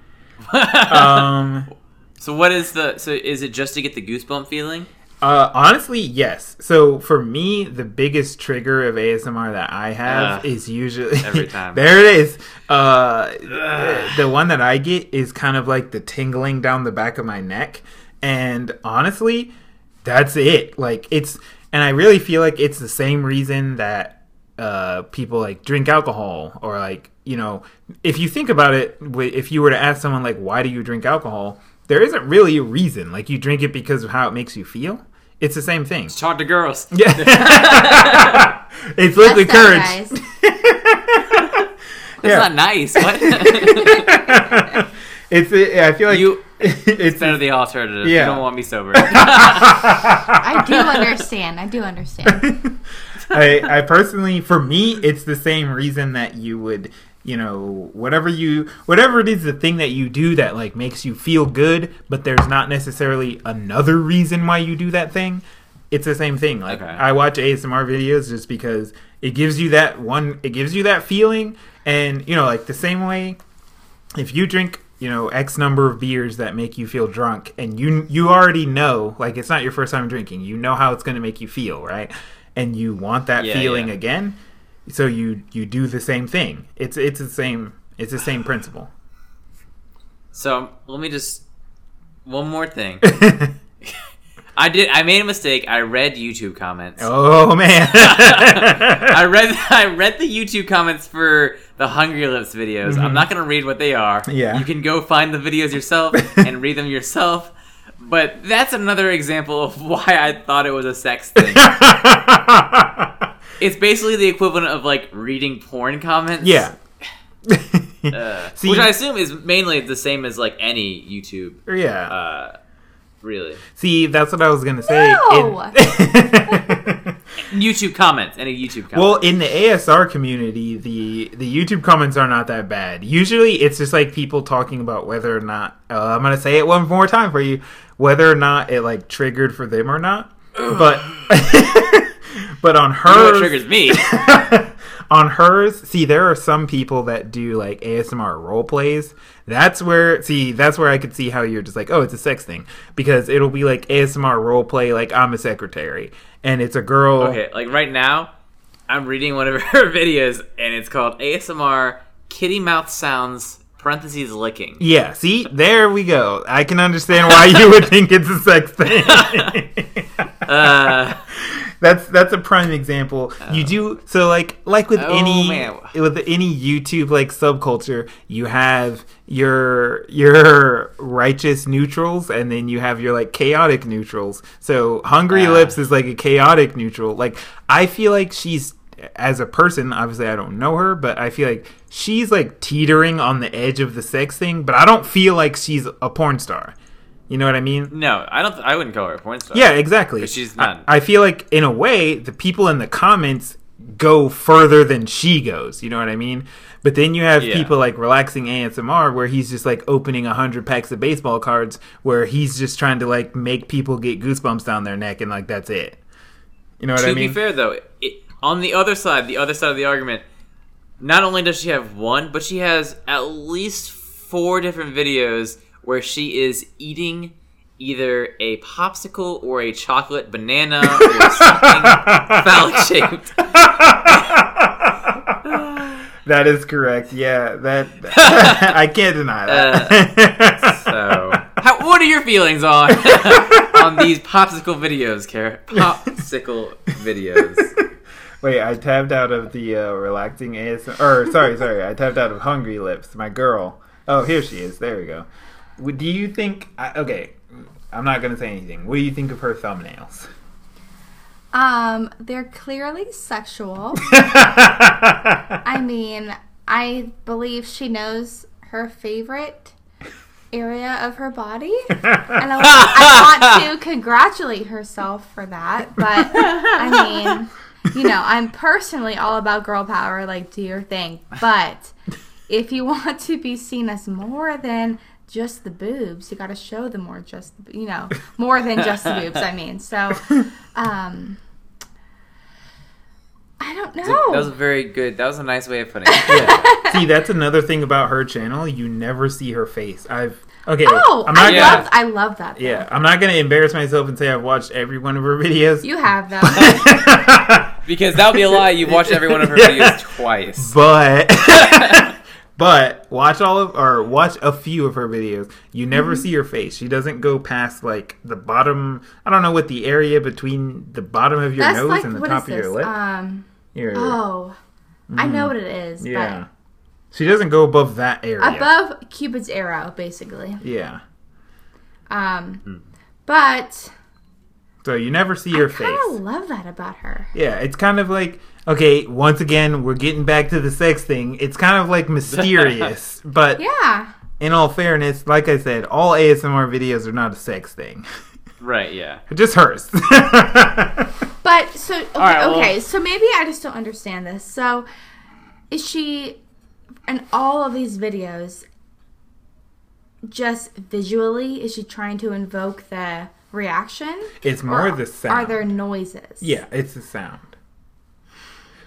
Um. so what is the? So is it just to get the goosebump feeling? Uh, honestly, yes. So for me, the biggest trigger of ASMR that I have Ugh. is usually Every time. there it is. Uh, the one that I get is kind of like the tingling down the back of my neck, and honestly, that's it. Like it's, and I really feel like it's the same reason that uh, people like drink alcohol or like you know, if you think about it, if you were to ask someone like, why do you drink alcohol? There isn't really a reason. Like you drink it because of how it makes you feel. It's the same thing. Talk to girls. Yeah. it's liquid That's courage. that, guys. That's Yeah. not nice. What? it's. I feel like You- It's Better the alternative. Yeah. You don't want me sober. I do understand. I do understand. I, I personally, for me, it's the same reason that you would, you know, whatever you, whatever it is, the thing that you do that like makes you feel good, but there's not necessarily another reason why you do that thing. It's the same thing. Like Okay. I watch ASMR videos just because it gives you that one, it gives you that feeling, and you know, like the same way, if you drink you know x number of beers that make you feel drunk and you you already know like it's not your first time drinking you know how it's going to make you feel right and you want that Yeah, feeling yeah. again so you you do the same thing it's it's the same it's the same principle so let me just one more thing. I did. I made a mistake. I read YouTube comments. oh man I read. I read the YouTube comments for the Hungry Lips videos. I'm not gonna read what they are. Mm-hmm. Yeah. You can go find the videos yourself and read them yourself. But that's another example of why I thought it was a sex thing. It's basically the equivalent of like reading porn comments. yeah Uh, See- which I assume is mainly the same as like any YouTube. yeah Uh, really, see that's what i was gonna say No! It- YouTube comments. Any YouTube comments. Well, in the ASR community, the the YouTube comments are not that bad. Usually, it's just like people talking about whether or not. Uh, I'm gonna say it one more time for you, whether or not it like triggered for them or not. But but on You know what hers, triggers me. on hers, see, there are some people that do like ASMR role plays. That's where, see, that's where I could see how you're just like, oh, it's a sex thing because it'll be like ASMR role play, like I'm a secretary, and it's a girl. Okay, like right now, I'm reading one of her videos, and it's called ASMR Kitty Mouth Sounds parentheses licking. Yeah, see, there we go. I can understand why you would think it's a sex thing. Uh, that's that's a prime example. You do so like like with Oh, any man. with any YouTube like subculture, you have your your righteous neutrals and then you have your like chaotic neutrals. So Hungry Ah. Lips is like a chaotic neutral. Like I feel like she's as a person, obviously I don't know her, but I feel like she's like teetering on the edge of the sex thing, but I don't feel like she's a porn star. You know what I mean? no, I don't. I wouldn't call her a porn star. Yeah, exactly. she's I- not. I, feel like in a way, the people in the comments go further than she goes. You know what I mean? But then you have Yeah. people like relaxing ASMR, where he's just like opening a hundred packs of baseball cards, where he's just trying to like make people get goosebumps down their neck, and like that's it. You know what to I mean? To be fair, though, on the other side, the other side of the argument, not only does she have one, but she has at least four different videos where she is eating either a popsicle or a chocolate banana or something phallic shaped. that is correct. Yeah, that I can't deny that. Uh, so, how, what are your feelings on on these popsicle videos, Kara? Popsicle videos. Wait, I tabbed out of the uh, relaxing ASMR. Or sorry, sorry, I tabbed out of Hungry Lips. My girl. Oh, here she is. There we go. Do you think? I- Okay, I'm not gonna say anything. What do you think of her thumbnails? Um, they're clearly sexual. I mean, I believe she knows her favorite area of her body. And I, I want to congratulate herself for that. But, I mean, you know, I'm personally all about girl power, like, do your thing. But if you want to be seen as more than just the boobs, you got to show them more just, the, you know, more than just the boobs, I mean. So, um, I don't know. That was very good. That was a nice way of putting it. See, that's another thing about her channel. You never see her face. I've okay. Oh, I'm not Yeah. gonna. love I love that. though. Yeah, I'm not gonna embarrass myself and say I've watched every one of her videos. You have though. Because that would be a lie. You've watched every one of her Yeah. videos twice. but but watch all of or watch a few of her videos. You never Mm-hmm. see her face. She doesn't go past like the bottom. I don't know what the area between the bottom of your That's nose like and the top of your lip. Um Your- oh. I know what it is. yeah, she doesn't go above that area. above Cupid's arrow, basically. yeah, Um Hmm. but so you never see her I face. kinda love that about her. Yeah, it's kind of like okay. Once again, we're getting back to the sex thing. It's kind of like mysterious, but Yeah. in all fairness, like I said, all ASMR videos are not a sex thing. Right. Yeah. Just hers. But so okay, right, well- okay, so maybe I just don't understand this. So is she in all of these videos just visually is she trying to invoke the reaction? it's more the sound. Are there noises? Yeah, it's the sound.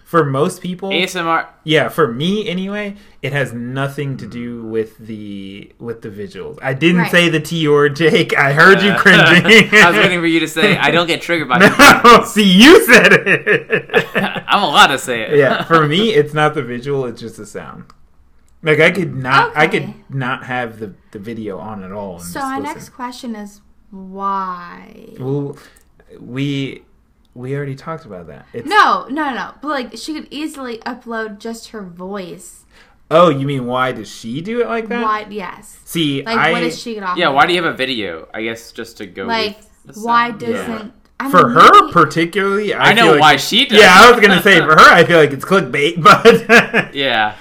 For most people, ASMR. yeah, for me anyway, it has nothing to do with the with the visuals. I didn't Right. say the T or Jake. I heard you Uh, cringing. I was waiting for you to say I don't get triggered by. it. no, see, you said it. I'm allowed to say it. yeah, for me, it's not the visual; it's just the sound. Like I could not, I could not have the the video on at all. And So just my listen. next question is why? well, we we already talked about that. It's, No, no, no. But like she could easily upload just her voice. Oh, you mean why does she do it like that? Why? Yes. See, Like, I what does she get off? Yeah. of? Why do you have a video? I guess just to go. Like, with why doesn't? I for mean, her maybe- particularly, I, I know feel like why it's- she does. Yeah, I was gonna say for her, I feel like it's clickbait, but Yeah.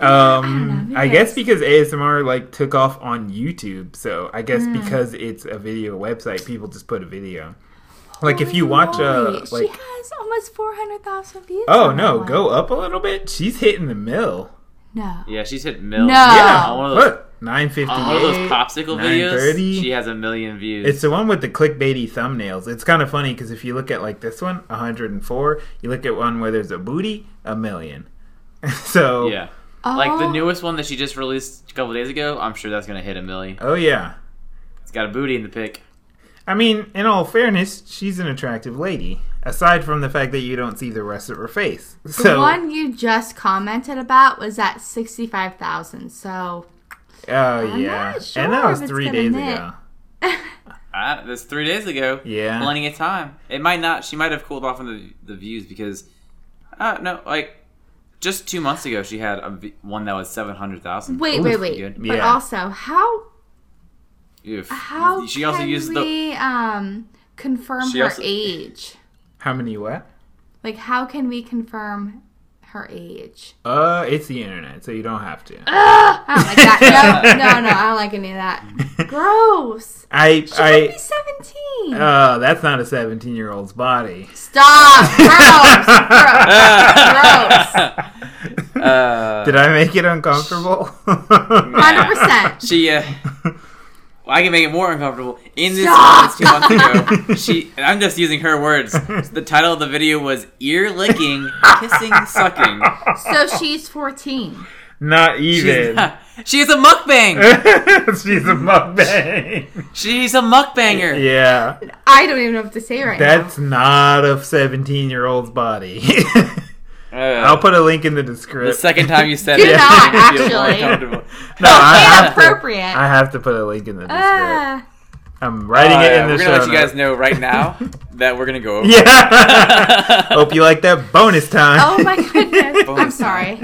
Um, know, I, guess because ASMR like took off on YouTube, so I guess Hmm. because it's a video website, people just put a video. Like if you watch uh Holy, like she has almost four hundred thousand views. oh no, go up a little bit. She's hitting the mill. No. Yeah. She's hit mil. No. Yeah, On one of those, look, nine fifty on one of those popsicle videos, 930. she has a million views. It's the one with the clickbaity thumbnails. It's kind of funny because if you look at like this one, 104, you look at one where there's a booty, a million. so, yeah. Like the Oh. newest one that she just released a couple days ago, I'm sure that's gonna hit a million. oh yeah. It's got a booty in the pic. I mean, in all fairness, she's an attractive lady. Aside from the fact that you don't see the rest of her face. The So, one you just commented about was at sixty-five thousand. So oh I'm yeah, not sure and that was three days knit. ago. Ah, that's three days ago. Yeah. Plenty of time. It might not. She might have cooled off on the the views because, uh, no, like just two months ago she had a v- one that was seven hundred thousand. wait, wait, wait. Good. But Yeah. also, how Oof. how she also can used the. we um confirm her also- age? How many what? Like, how can we confirm her age? Uh, it's the internet, so you don't have to. I don't like that. No, no, no. I don't like any of that. Gross. I, She I, could be seventeen. uh, that's not a 17 year old's body. Stop. Gross. Gross. Gross. uh, Did I make it uncomfortable? Hundred percent. She. Uh, well, I can make it more uncomfortable. In this Stop! two months ago, she. and I'm just using her words. The title of the video was "Ear Licking, Kissing, Sucking." So she's fourteen. Not She's, even. not- she's a mukbang. She's a mukbang. She's a mukbanger. yeah, I don't even know what to say right now. that's not a 17 year old's body. Uh, I'll put a link in the description. the second time you said Do it, not, it made me feel more actually. no, I now. have to. Inappropriate. I have to put a link in the description. Ah. I'm writing Uh, it in the we're gonna let you guys know right now that we're gonna go over. Yeah. Hope you like that bonus time. Oh my goodness. I'm sorry.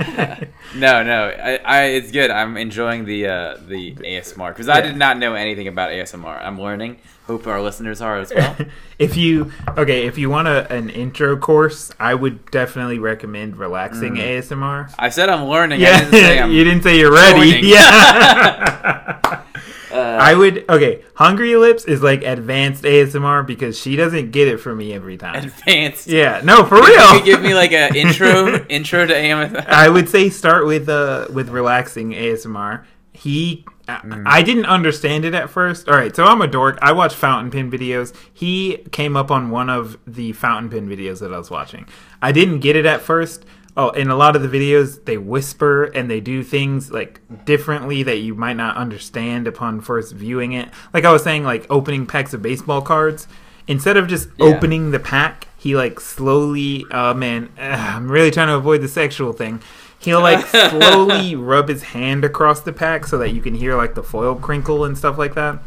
No, no, I, I, it's good. I'm enjoying the uh, the ASMR because I did not know anything about ASMR. I'm learning. Hope our listeners are as well. if you okay, if you want a, an intro course, I would definitely recommend relaxing ASMR. I said I'm learning. I Yeah, didn't say I'm you didn't say you're ready. joining. Yeah. Uh, I would okay. Hungry Lips is like advanced ASMR because she doesn't get it from me every time. advanced. Yeah, no, for You real. could give me like an intro intro to AM. I would say start with uh with relaxing ASMR. He I- Mm. I didn't understand it at first. All right, so I'm a dork. I watch fountain pen videos. He came up on one of the fountain pen videos that I was watching. I didn't get it at first. Oh, in a lot of the videos, they whisper and they do things like differently that you might not understand upon first viewing it. Like I was saying, like opening packs of baseball cards. Instead of just Yeah. opening the pack, he like slowly. Oh man, ugh, I'm really trying to avoid the sexual thing. He'll like slowly rub his hand across the pack so that you can hear like the foil crinkle and stuff like that.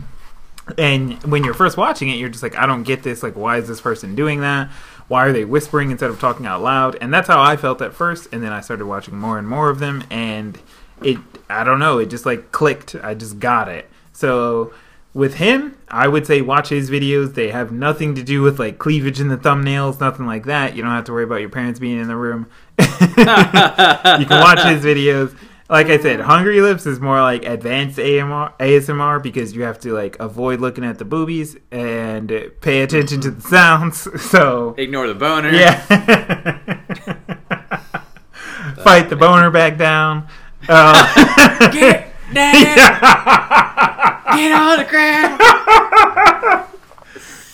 And when you're first watching it, you're just like, I don't get this. Like, why is this person doing that? Why are they whispering instead of talking out loud? And that's how I felt at first. And then I started watching more and more of them, and it, I don't know, it just like clicked. I just got it. So with him, I would say watch his videos. They have nothing to do with like cleavage in the thumbnails, nothing like that. You don't have to worry about your parents being in the room. you can watch his videos. Like I said, Hungry Lips is more like advanced AMR, ASMR because you have to like avoid looking at the boobies and pay attention to the sounds. So Ignore the boner. yeah, fight the boner back down. Uh, Get down. Get on the ground.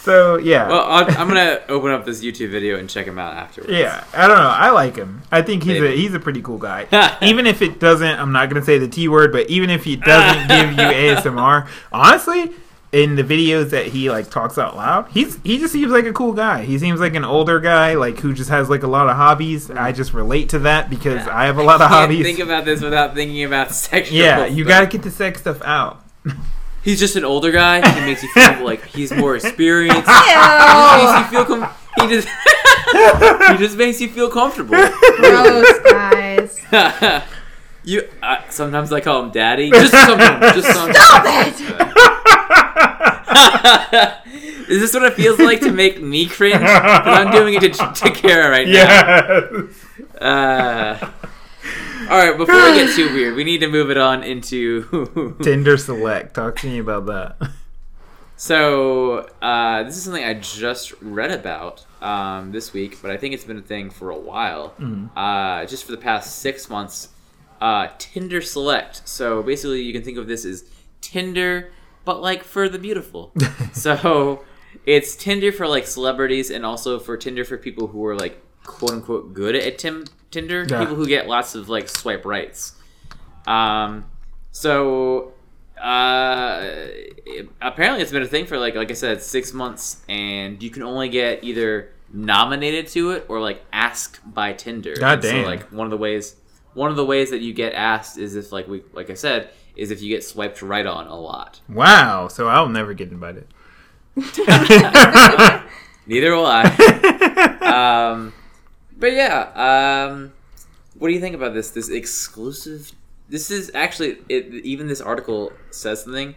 So yeah. Well, I'll, I'm gonna open up this YouTube video and check him out afterwards. Yeah, I don't know. I like him. I think he's a he's a pretty cool guy. even if it doesn't, I'm not gonna say the T word, but even if he doesn't give you ASMR, honestly, in the videos that he like talks out loud, he's he just seems like a cool guy. He seems like an older guy, like who just has like a lot of hobbies. I just relate to that because I have a lot of Can't hobbies. think about this without thinking about sexual. yeah, you stuff. gotta get the sex stuff out. He's just an older guy. He makes you feel like he's more experienced. He Ew. just makes you feel com- he just he just makes you feel comfortable. Gross, guys. you uh, sometimes I call him daddy. Just sometimes. Just sometimes. Stop it! Is this what it feels like to make me cringe? But I'm doing it to, to Kara right now. Yeah. Uh, all right, before we get too weird, we need to move it on into. Tinder Select. Talk to me about that. so uh, this is something I just read about um, this week, but I think it's been a thing for a while. Uh, just for the past six months, uh, Tinder Select. So basically, you can think of this as Tinder, but like for the beautiful. so it's Tinder for like celebrities, and also for Tinder for people who are like quote unquote good at Tim Tinder. Yeah. People who get lots of like swipe rights. Um, so uh, apparently it's been a thing for like like I said six months, and you can only get either nominated to it or like asked by Tinder. God damn. So like one of the ways one of the ways that you get asked is if like we like I said is if you get swiped right on a lot. Wow. So I'll never get invited. Neither will I. um, but yeah, um, what do you think about this? This exclusive. This is actually it, even this article says something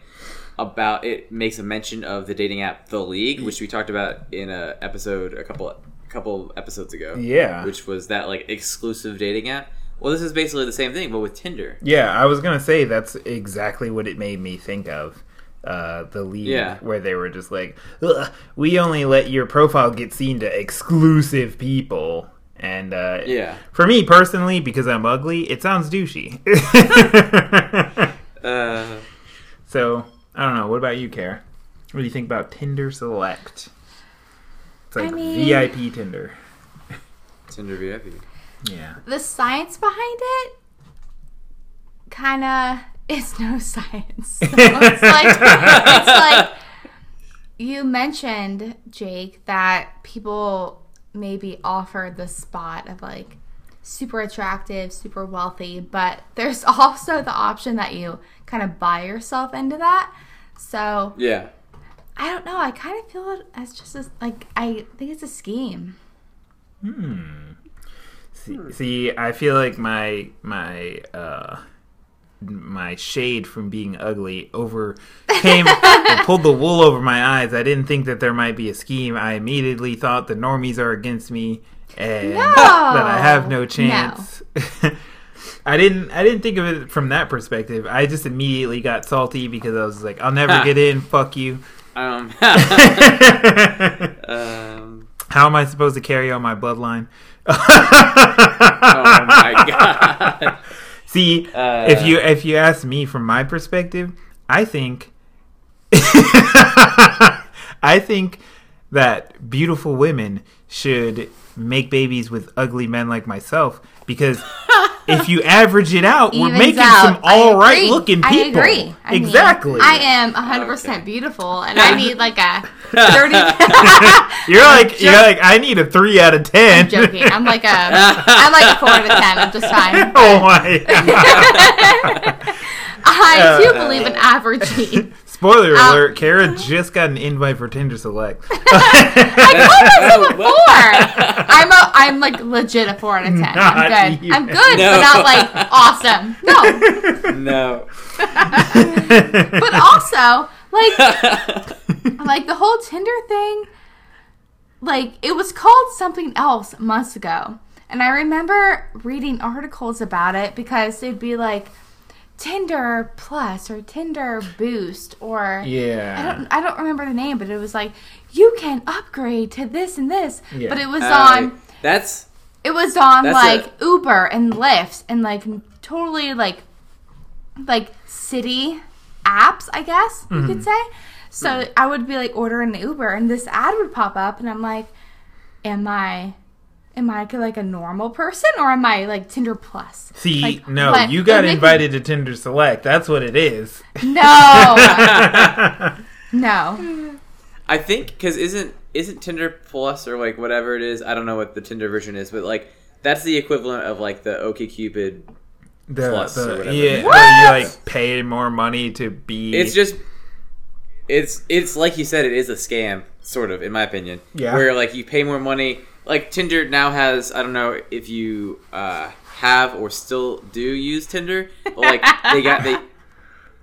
about it makes a mention of the dating app The League, which we talked about in a episode a couple a couple episodes ago. Yeah. which was that like exclusive dating app. Well, this is basically the same thing, but with Tinder. Yeah, I was gonna say that's exactly what it made me think of. Uh, the league Yeah. where they were just like, Ugh, we only let your profile get seen to exclusive people. And uh, Yeah. for me personally, because I'm ugly, it sounds douchey. Uh, so I don't know. What about you, Kara? What do you think about Tinder Select? It's like I mean- VIP Tinder. Tinder VIP. Yeah. The science behind it kind of is no science. So it's like it's like you mentioned, Jake, that people maybe offer the spot of like super attractive, super wealthy, but there's also the option that you kind of buy yourself into that. So Yeah. I don't know. I kind of feel it as just as like I think it's a scheme. See, see, I feel like my my uh my shade from being ugly overcame and pulled the wool over my eyes. I didn't think that there might be a scheme. I immediately thought the normies are against me and No. that I have no chance. I didn't I didn't think of it from that perspective. I just immediately got salty because I was like, I'll never get in, fuck you. Um, um, How am I supposed to carry on my bloodline? oh my god. See, Uh, if you if you ask me from my perspective, I think I think that beautiful women should make babies with ugly men like myself because if you average it out, we're Evens making out. some all right looking I people. agree. I mean, exactly. I am 100% Okay. beautiful, and I need like a 30. you're like you're like I need a three out of ten. I'm joking. I'm like a I'm like a four out of ten. I'm just fine. oh my! I do Uh, believe in averaging. Spoiler Um, alert: Kara just got an invite for Tinder Select. Oh, Four. I'm a I'm like legit a four out of ten. Not I'm good. even. I'm good, No. but not like awesome. No, no. but also like like the whole Tinder thing. Like it was called something else months ago, and I remember reading articles about it because they'd be like Tinder Plus or Tinder Boost or yeah. I don't I don't remember the name, but it was like you can upgrade to this and this. Yeah. But it was Uh, on that's it was on like a- Uber and Lyft and like totally like like city apps, I guess you Mm-hmm. could say. So I would be like ordering an Uber and this ad would pop up and I'm like, Am I am I like a normal person or am I like Tinder Plus? See, Like, no, but you got it make- invited to Tinder Select. That's what it is. No. no. I think because isn't isn't Tinder Plus or like whatever it is? I don't know what the Tinder version is, but like that's the equivalent of like the OkCupid. The, Plus the- or whatever. Yeah, What? where you like pay more money to be. It's just it's it's like you said, it is a scam, sort of, in my opinion. Yeah. Where like you pay more money. Like Tinder now has I don't know if you uh, have or still do use Tinder, but like they got they.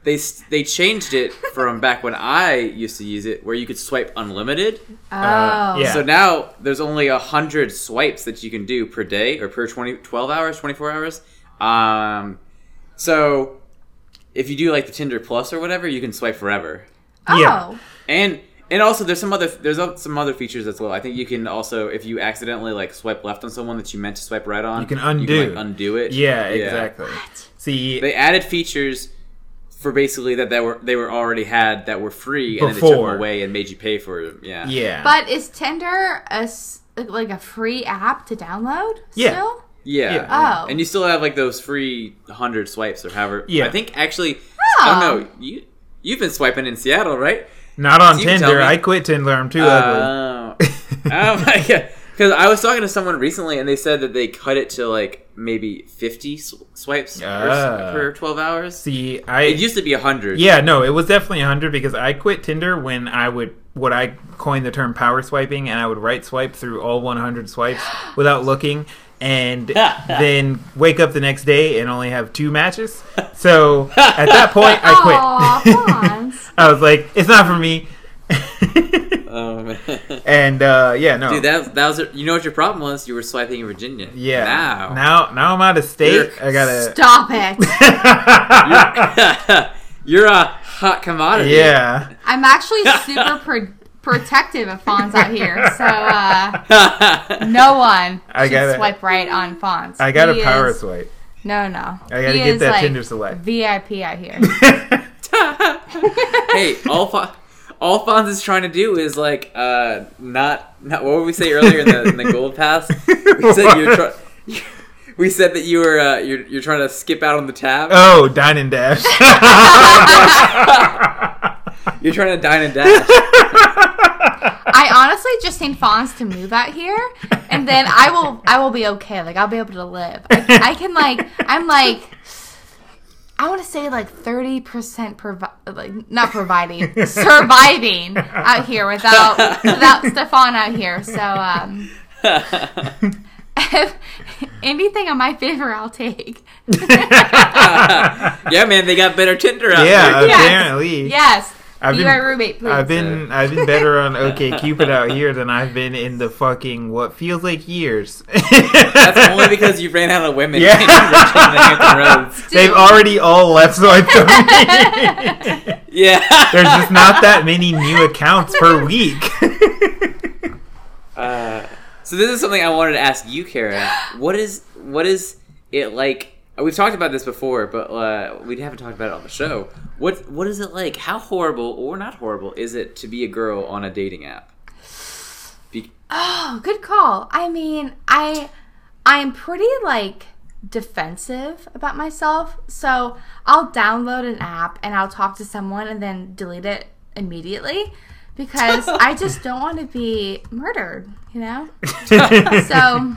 They, they changed it from back when I used to use it, where you could swipe unlimited. Oh. Uh, yeah. So now there's only a hundred swipes that you can do per day or per 20, 12 hours, 24 hours. Um, so if you do like the Tinder Plus or whatever, you can swipe forever. Oh. Yeah. And and also there's some other there's some other features as well. I think you can also if you accidentally like swipe left on someone that you meant to swipe right on, You can undo. like, undo it. yeah, exactly. See, They added features for basically that that were they were already had that were free and then they took Before. them away and made you pay for them. Yeah. yeah, But is Tinder a s- like a free app to download? Yeah. Still? Yeah. Yeah. Oh. And you still have like those free hundred swipes or however. Yeah. I think actually, I Oh. don't know. You you've been swiping in Seattle, right? Not on you can tell Tinder. I quit Tinder. I'm too ugly. Oh. oh my god. Because I was talking to someone recently, and they said that they cut it to like maybe fifty sw- swipes per, Ah. per twelve hours. See, I It used to be hundred. Yeah, no, it was definitely 100 because I quit Tinder when I would what I coined the term power swiping and I would right swipe through all 100 swipes without looking and then wake up the next day and only have two matches. So at that point I Aw, quit. Fonz. I was like, it's not for me. Oh man. and uh, yeah, no. Dude, that that was you know what your problem was? You were swiping in Virginia. yeah. Now. now now I'm out of state. You're- I got to Stop it. You're a hot commodity. Yeah. I'm actually super pro- protective of Fonz out here. So uh, no one I should gotta- swipe right on Fonz. I got He a power is- swipe. No, no. I gotta He get that like, Tinder select. VIP out here. hey, all Fon- all Fonz is trying to do is like uh not not what did we say earlier in the, in the gold pass? We said you're try- we said that you were uh, you're you're trying to skip out on the tab. Oh, dine and dash. You're trying to dine and dash. I honestly just need Fonz to move out here, and then I will I will be okay. Like I'll be able to live. I, I can like I'm like I want to say like thirty percent provi- like not providing, surviving out here without without Stefan out here. So um, anything on my favor, I'll take. yeah, man, they got better Tinder out Yeah, there. Yes. apparently. Yes, I've be been- my roommate, please. I've been I've been better on OkCupid out here than I've been in the fucking what feels like years. That's only because you ran out of women Yeah. in Richmond and Hampton Roads. They've already all left swiped on me. Yeah. There's just not that many new accounts per week. Uh, so this is something I wanted to ask you, Kara. What is what is it like? We've talked about this before, but uh, we haven't talked about it on the show. What what is it like? How horrible or not horrible is it to be a girl on a dating app? Be- Oh, good call. I mean, I I'm pretty like defensive about myself. So, I'll download an app and I'll talk to someone and then delete it immediately because I just don't want to be murdered, you know? so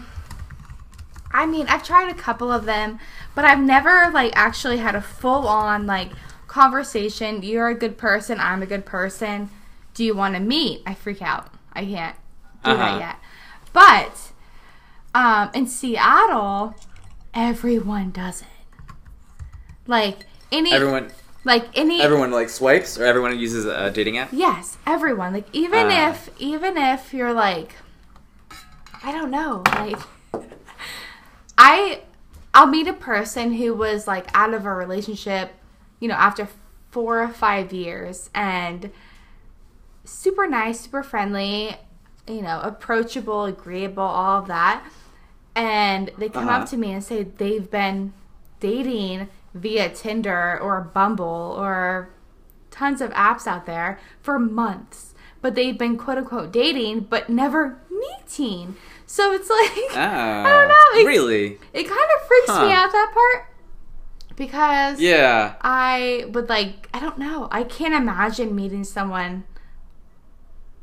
I mean, I've tried a couple of them, but I've never like actually had a full on like conversation. You're a good person, I'm a good person. Do you want to meet? I freak out. I can't do Uh-huh. that yet. But um in Seattle, everyone does it. Like any everyone like any everyone like swipes or everyone uses a dating app. Yes, everyone. Like even Ah. if even if you're like I don't know, like I I'll meet a person who was like out of a relationship, you know, after 4 or 5 years and super nice, super friendly, you know, approachable, agreeable, all of that. And they come Uh-huh. up to me and say they've been dating via Tinder or Bumble or tons of apps out there for months, but they've been quote unquote dating but never meeting. So it's like Oh, I don't ah, know. It, really? it kind of freaks me out that part because Yeah. I would like I don't know. I can't imagine meeting someone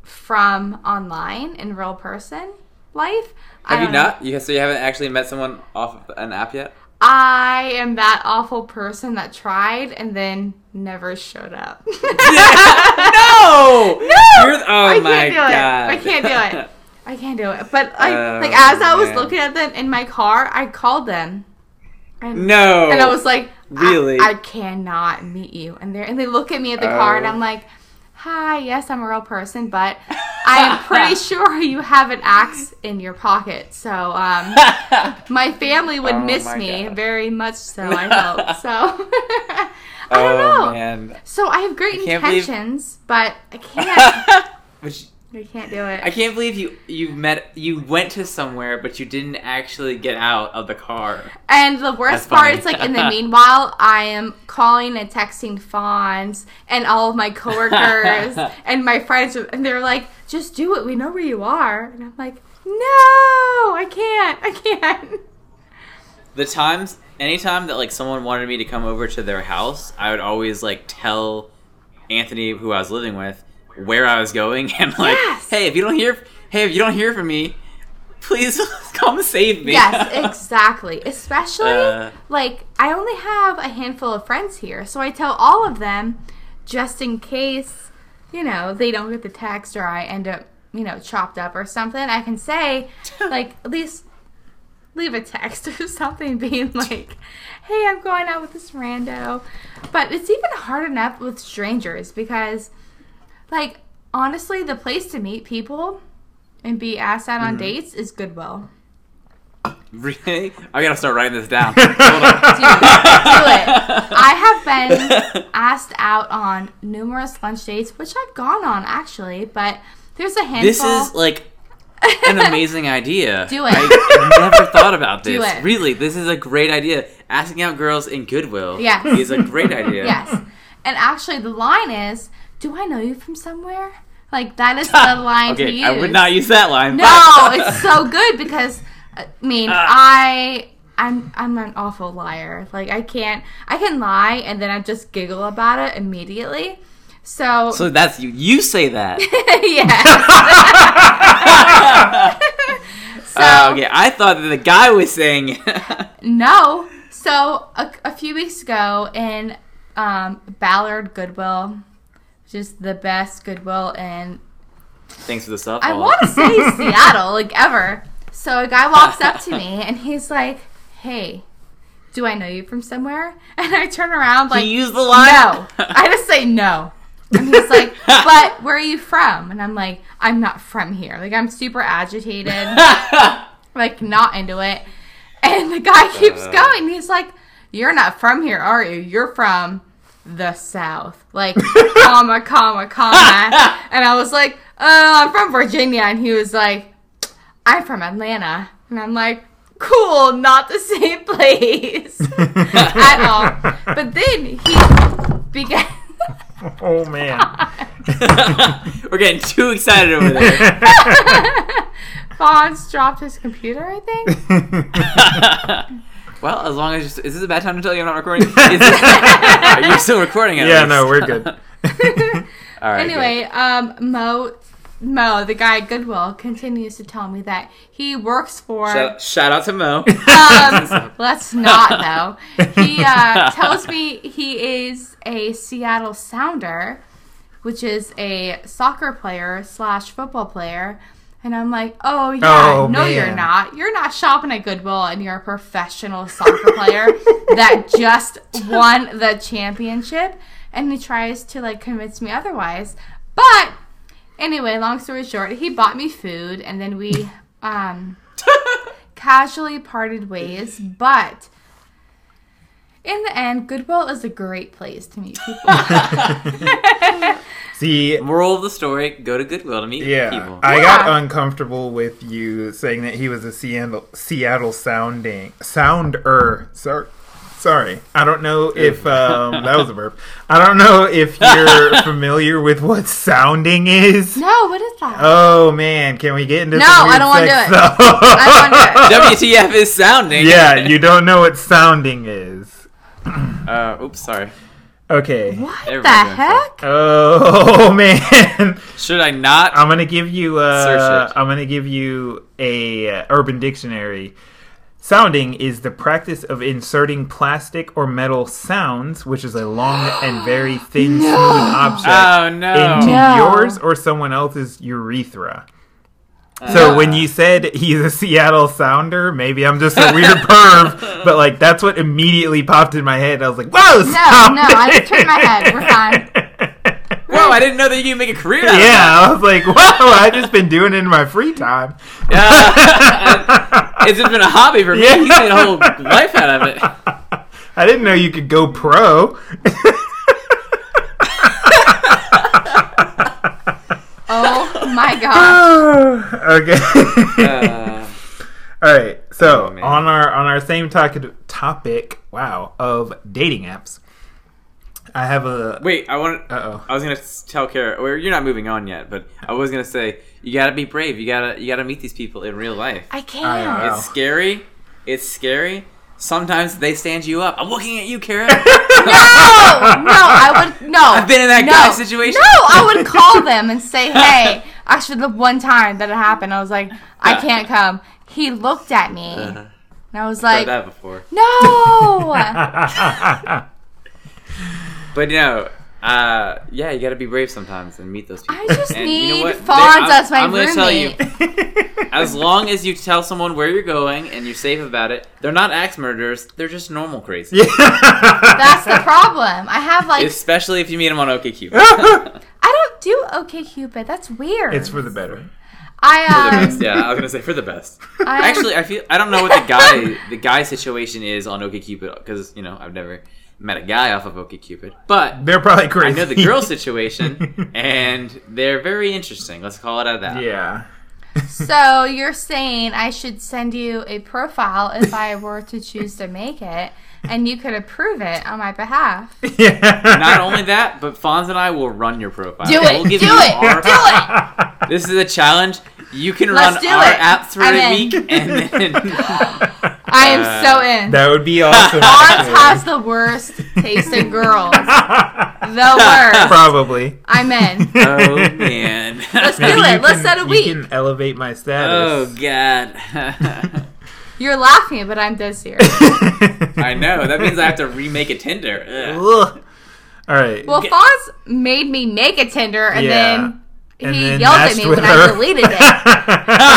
from online in real person life. Have you know. not? You so you haven't actually met someone off of an app yet? I am that awful person that tried and then never showed up. no. No! You're, oh I my can't do god. it. I can't do it. I can't do it. But like, Oh, like as I was man. looking at them in my car, I called them. And, No. and I was like, Really? I, cannot meet you. And they and they look at me at the car, and Oh. I'm like, Hi, yes, I'm a real person, but I am pretty sure you have an axe in your pocket. So um, my family would Oh miss me God. very much. So I hope. So I don't oh know. man. So I have great I can't believe- intentions, but I can't. I can't do it. I can't believe you you met you went to somewhere but you didn't actually get out of the car. And the worst That's part funny. is like in the meanwhile, I am calling and texting Fonz and all of my coworkers and my friends, and they're like, "Just do it. We know where you are." And I'm like, "No, I can't. I can't." The times anytime that like someone wanted me to come over to their house, I would always like tell Anthony who I was living with where I was going and like, Yes. "Hey, if you don't hear hey, if you don't hear from me, please come save me." Yes, exactly. Especially Uh. like I only have a handful of friends here, so I tell all of them just in case, you know, they don't get the text or I end up, you know, chopped up or something. I can say like at least leave a text or something being like, "Hey, I'm going out with this rando." But it's even hard enough with strangers because like honestly, the place to meet people and be asked out on mm-hmm. dates is Goodwill. really? I got to start writing this down. Hold on. do it. Do it. I have been asked out on numerous lunch dates, which I've gone on actually, but there's a handful. This is like an amazing idea. Do it. I never thought about this. Do this. it. Really, this is a great idea. Asking out girls in Goodwill Yes. is a great idea. yes, and actually the line is, "Do I know you from somewhere?" Like that is the line to okay, use. I would not use that line. No, it's so good because I mean Ah. I. I'm I'm an awful liar. Like I can't I can lie and then I just giggle about it immediately. So, So that's you. You say that. yeah. so Uh, okay, I thought that the guy was saying. No. So a, a few weeks ago in um, Ballard Goodwill, is the best Goodwill and Thanks for the softball. I want to say Seattle, like ever. So a guy walks up to me and he's like, "Hey, do I know you from somewhere?" And I turn around like, he used the line. "No." I just say no. And he's like, "But where are you from?" And I'm like, "I'm not from here." Like I'm super agitated, like not into it. And the guy keeps Uh. going. He's like, "You're not from here, are you? You're from the South." Like, comma, comma, comma. And I was like, "Oh, I'm from Virginia." And he was like, "I'm from Atlanta." And I'm like, "Cool, not the same place at all." But then he began. oh man. We're getting too excited over there. Fonz dropped his computer, I think. Well, as long as is this a bad time to tell you I'm not recording? Is this, are you still recording? At yeah, least? no, we're good. All right. anyway, um, Mo, Mo, the guy at Goodwill, continues to tell me that he works for. Shout, shout out to Mo. Um, let's not though. He uh, tells me he is a Seattle Sounder, which is a soccer player slash football player. And I'm like, oh yeah, Oh, no, you're not. You're not shopping at Goodwill, and you're a professional soccer player that just won the championship. And he tries to like convince me otherwise. But anyway, long story short, he bought me food, and then we um casually parted ways, but in the end, Goodwill is a great place to meet people. See, Moral of the story: Go to Goodwill to meet yeah, people. I got uncomfortable with you saying that he was a Seattle Seattle sounding sounder. Sorry. Sorry, I don't know if um, that was a verb. I don't know if you're familiar with what sounding is. no, what is that? Oh man, can we get into No, some I don't wanna do it. I don't want to. WTF is sounding. yeah, you don't know what sounding is. Uh, oops, sorry. Okay. what Everybody the heck? Oh man, Should I not? I'm gonna give you. Uh, I'm gonna give you a uh, Urban Dictionary. Sounding is the practice of inserting plastic or metal sounds, which is a long and very thin, smooth object, oh no. into No. yours or someone else's urethra. So when you said he's a Seattle Sounder, maybe I'm just a weird perv, but like that's what immediately popped in my head. I was like, "Whoa, No, stop no, I it." just turned my head. We're fine. Whoa! I didn't know that you could make a career out of Yeah, I was like, whoa, I just been doing it in my free time." that. it's just been a hobby for me. Yeah. He's made a whole life out of it. I didn't know you could go pro. My gosh. okay. Uh, All right. So Oh, on our on our same topic topic, wow, of dating apps, I have a. wait, I want. Uh oh. I was gonna tell Kara, or you're not moving on yet, but I was gonna say you gotta be brave. You gotta you gotta meet these people in real life. I I can't. It's scary. It's scary. Sometimes they stand you up. I'm looking at you, Kara. No, no, I would no. I've been in that no, guy situation. No, I would call them and say, "Hey, actually, the one time that it happened, I was like, I can't come." He looked at me, Uh-huh. and I was like, that before. "No." But you know, uh, yeah, you gotta be brave sometimes and meet those people. I just And need you know what? Fonz as my I'm gonna tell you, as long as you tell someone where you're going and you're safe about it, they're not axe murderers. They're just normal crazy. That's the problem. I have like Especially if you meet them on OkCupid. I don't do OkCupid. That's weird. it's for the better. I um, yeah, I was gonna say for the best. I, Actually, I feel I don't know what the guy the guy situation is on OkCupid because you know I've never met a guy off of OkCupid, but They're probably crazy. I know the girl situation, and they're very interesting. Let's call it at that. yeah. So you're saying I should send you a profile if I were to choose to make it, and you could approve it on my behalf. yeah. Not only that, but Fonz and I will run your profile. Do We'll it, give do you it, our- do it. This is a challenge. You can Let's run do our it. apps for I'm a in. week, and then I am Uh, so in. That would be awesome. Fonz has the worst taste in girls. The worst. Probably. I'm in. oh man, Let's do it. Let's can- set a week. Oh, can elevate my status. oh god. You're laughing, but I'm dead serious. I know. That means I have to remake a Tinder. Ugh. Ugh. All right. Well, Get- Fonz made me make a Tinder, and Yeah. then And he then yelled at matched me with when her. I deleted it.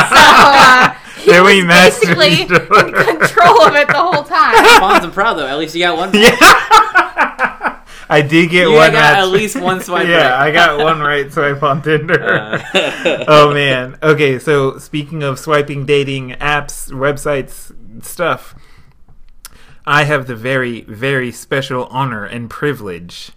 So uh, he Then was we matched with basically each other. in control of it the whole time. Fonz, I'm proud though. At least you got one. yeah. I did get You one. got match. at least one swipe yeah, right. I got one right swipe on Tinder. Uh, oh man. Okay, so speaking of swiping dating apps, websites, stuff, I have the very, very special honor and privilege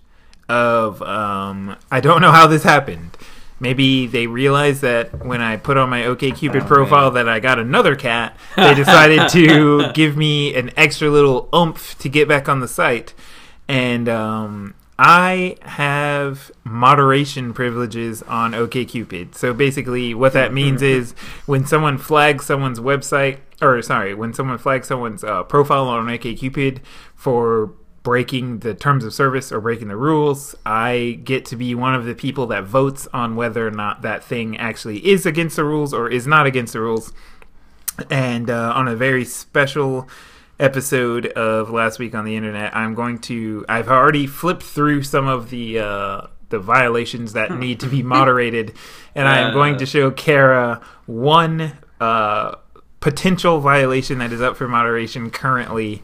of um I don't know how this happened. Maybe they realized that when I put on my OkCupid Oh, profile that I got another cat, they decided to give me an extra little oomph to get back on the site. And um, I have moderation privileges on OkCupid. So basically, what that means is when someone flags someone's website, or sorry, when someone flags someone's uh, profile on OkCupid for breaking the terms of service or breaking the rules, I get to be one of the people that votes on whether or not that thing actually is against the rules or is not against the rules. And uh, on a very special episode of last week on the internet, I'm going to. I've already flipped through some of the uh, the violations that need to be moderated, and I am going to show Kara one uh, potential violation that is up for moderation currently.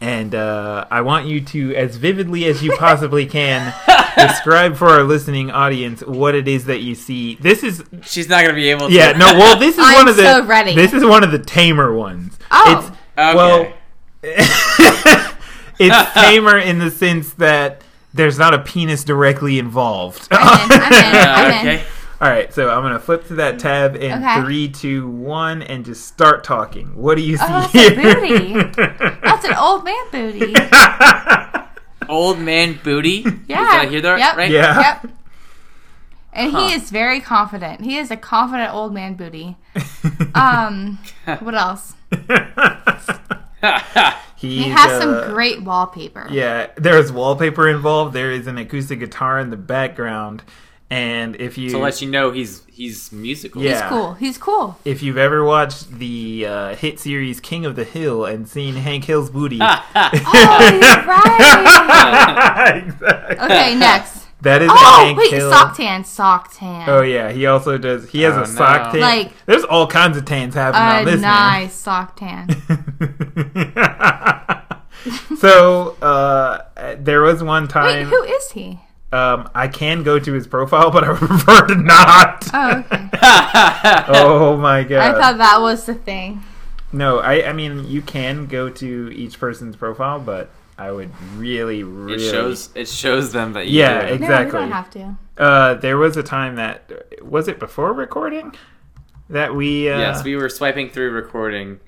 And uh, I want you to, as vividly as you possibly can, describe for our listening audience what it is that you see. This is she's not gonna be able to. yeah, no. Well, this is I'm one of the. so ready. This is one of the tamer ones. Oh. It's Okay. well, it's tamer in the sense that there's not a penis directly involved. I'm in. I'm in. I'm in. okay. All right, so I'm gonna flip to that tab in Okay. three, two, one, and just start talking. What do you see Oh, that's a booty. That's an old man booty. Old man booty. Yeah. Did I hear that Yep. right? Yeah. Yep. And Huh. he is very confident. He is a confident old man booty. Um, what else? He has uh, some great wallpaper. Yeah, there's wallpaper involved. There is an acoustic guitar in the background, and if you to let you know he's he's musical. Yeah. He's cool. He's cool. if you've ever watched the uh, hit series King of the Hill and seen Hank Hill's booty, Oh, you're right. exactly. Okay, next. That is Oh, Hank wait, Hill. sock tan, sock tan. Oh yeah, he also does. He has Oh, a sock no. tan. Like- there's all kinds of tans happening on A this nice sock tan. Man. so uh, there was one Wait, time. who is he? um, I can go to his profile, but I prefer to not. Oh, okay. oh my god! I thought that was the thing. No, I, I mean you can go to each person's profile, but I would really, really. It shows it shows them that you Yeah, do. Exactly. No, we don't have to. Uh, there was a time that was it before recording that we. Uh, yes, we were swiping through recording.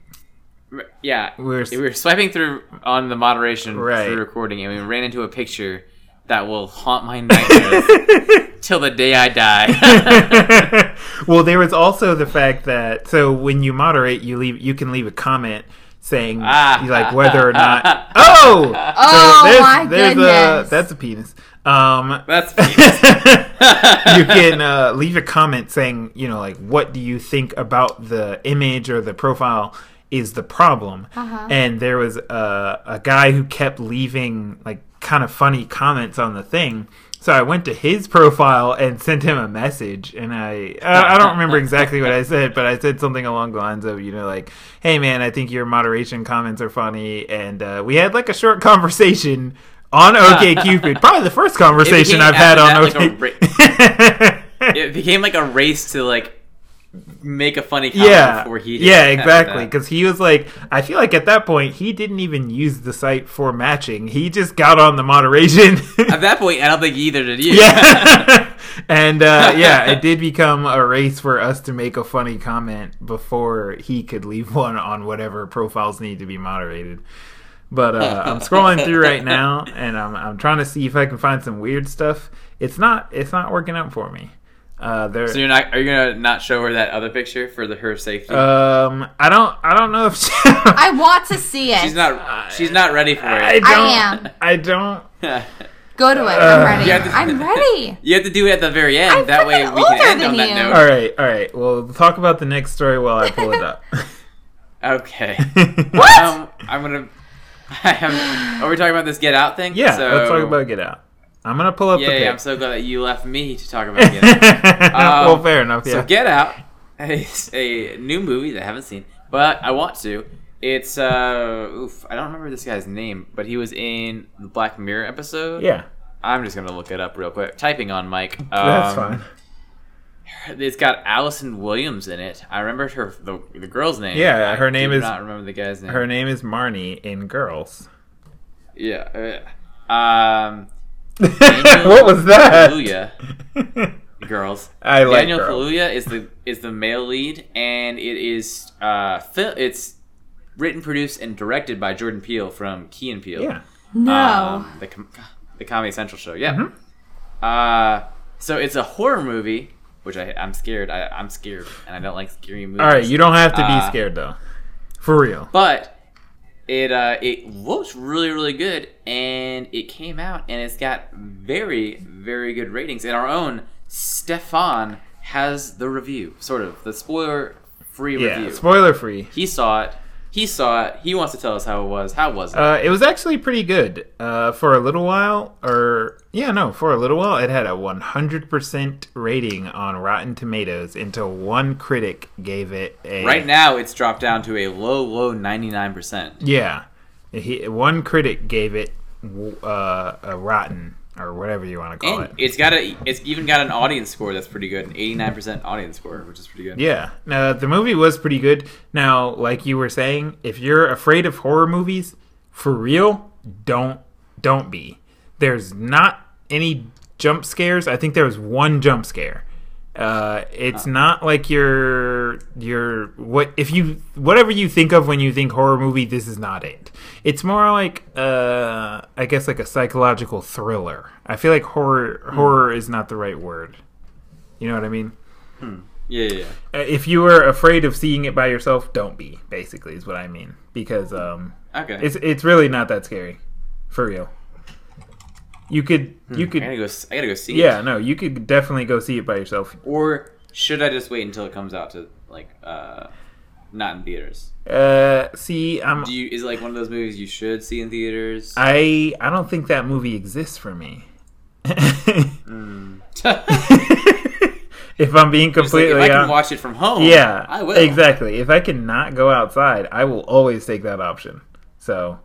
Yeah, We were- we were swiping through on the moderation Right. through recording, and we ran into a picture that will haunt my nightmares till the day I die. well, there was also the fact that so when you moderate, you leave you can leave a comment saying Ah. like whether or not. Oh, Oh, there's, my there's goodness. A, that's a penis. Um, That's you can uh, leave a comment saying, you know, like, what do you think about the image or the profile is the problem? Uh-huh. And there was a, a guy who kept leaving, like, kind of funny comments on the thing. So I went to his profile and sent him a message, and I I don't remember exactly what I said, but I said something along the lines of, you know, like, "Hey man, I think your moderation comments are funny," and uh, we had like a short conversation on OkCupid, probably the first conversation I've had on that, like, OK. it became like a race to like make a funny comment yeah, before he. yeah, exactly. Because he was like, I feel like at that point he didn't even use the site for matching. He just got on the moderation. At that point, I don't think either did you. yeah, and uh, yeah, it did become a race for us to make a funny comment before he could leave one on whatever profiles need to be moderated. But uh, I'm scrolling through right now, and I'm I'm trying to see if I can find some weird stuff. It's not it's not working out for me. Uh, there. So you're not? Are you gonna not show her that other picture for the her safety? Um, I don't, I don't know if she, I want to see it. she's not. She's not ready for it. I it. don't, am. I don't. Go to it. Uh, I'm ready. You have to- I'm ready. you have to do it at the very end. I'm that way we can older end than on that you. note. All right, all right. Well, talk about the next story while I pull it up. Okay. What? Um, I'm gonna. I am, are we talking about this Get Out thing? yeah, So- let's talk about Get Out. I'm gonna pull up the Yay! I'm so glad that you left me to talk about Get Out. well, Um, fair enough. So Get Out is a new movie that I haven't seen, but I want to. It's uh, oof, I don't remember this guy's name, but he was in the Black Mirror episode. yeah, I'm just gonna look it up real quick. Typing on Mike. that's Um, fine. It's got Allison Williams in it. I remember her the, the girl's name. Yeah, I her name do is- not remember the guy's name. Her name is Marnie in Girls. Yeah. uh, Um. what was that? Kaluuya. Girls. I like Daniel Girls. Kaluuya is the is the male lead, and it is uh fil- it's written, produced, and directed by Jordan Peele from Key and Peele. Yeah. No. Um, the com- the Comedy Central show. Yeah. Mm-hmm. Uh, so it's a horror movie, which I I'm scared. I I'm scared, and I don't like scary movies. All right, you don't have to be Uh, scared though. For real. But it uh, it looks really really good, and it came out, and it's got very very good ratings. And our own Stefan has the review, sort of the spoiler free Yeah. review. Spoiler free. he saw it. He saw it. He wants to tell us how it was. How was it? Uh, it was actually pretty good. Uh, for a little while, or yeah, no, for a little while, it had a 100% rating on Rotten Tomatoes until one critic gave it a right now, it's dropped down to a low low ninety nine percent. Yeah, he, one critic gave it uh, a rotten or whatever you want to call And it. it's got a. It's even got an audience score that's pretty good. An eighty nine percent audience score, which is pretty good. Yeah, now the movie was pretty good. Now, like you were saying, if you're afraid of horror movies, for real, don't don't be. There's not any jump scares. I think there was one jump scare. Uh, it's not like your your what if you whatever you think of when you think horror movie. This is not it. It's more like uh, I guess like a psychological thriller. I feel like horror horror is not the right word. You know what I mean? Yeah, yeah. yeah. Uh, if you are afraid of seeing it by yourself, don't be. Basically, is what I mean because um, Okay. it's it's really not that scary, for real. You could you I could gotta go. I gotta go see. it. yeah no you could definitely go see it by yourself. Or should I just wait until it comes out to like uh not in theaters? Uh, see, I'm Do you is it like one of those movies you should see in theaters? I I don't think that movie exists for me. if I'm being It's like, completely if I can watch it from home, Yeah, I will. Exactly. If I cannot go outside, I will always take that option. So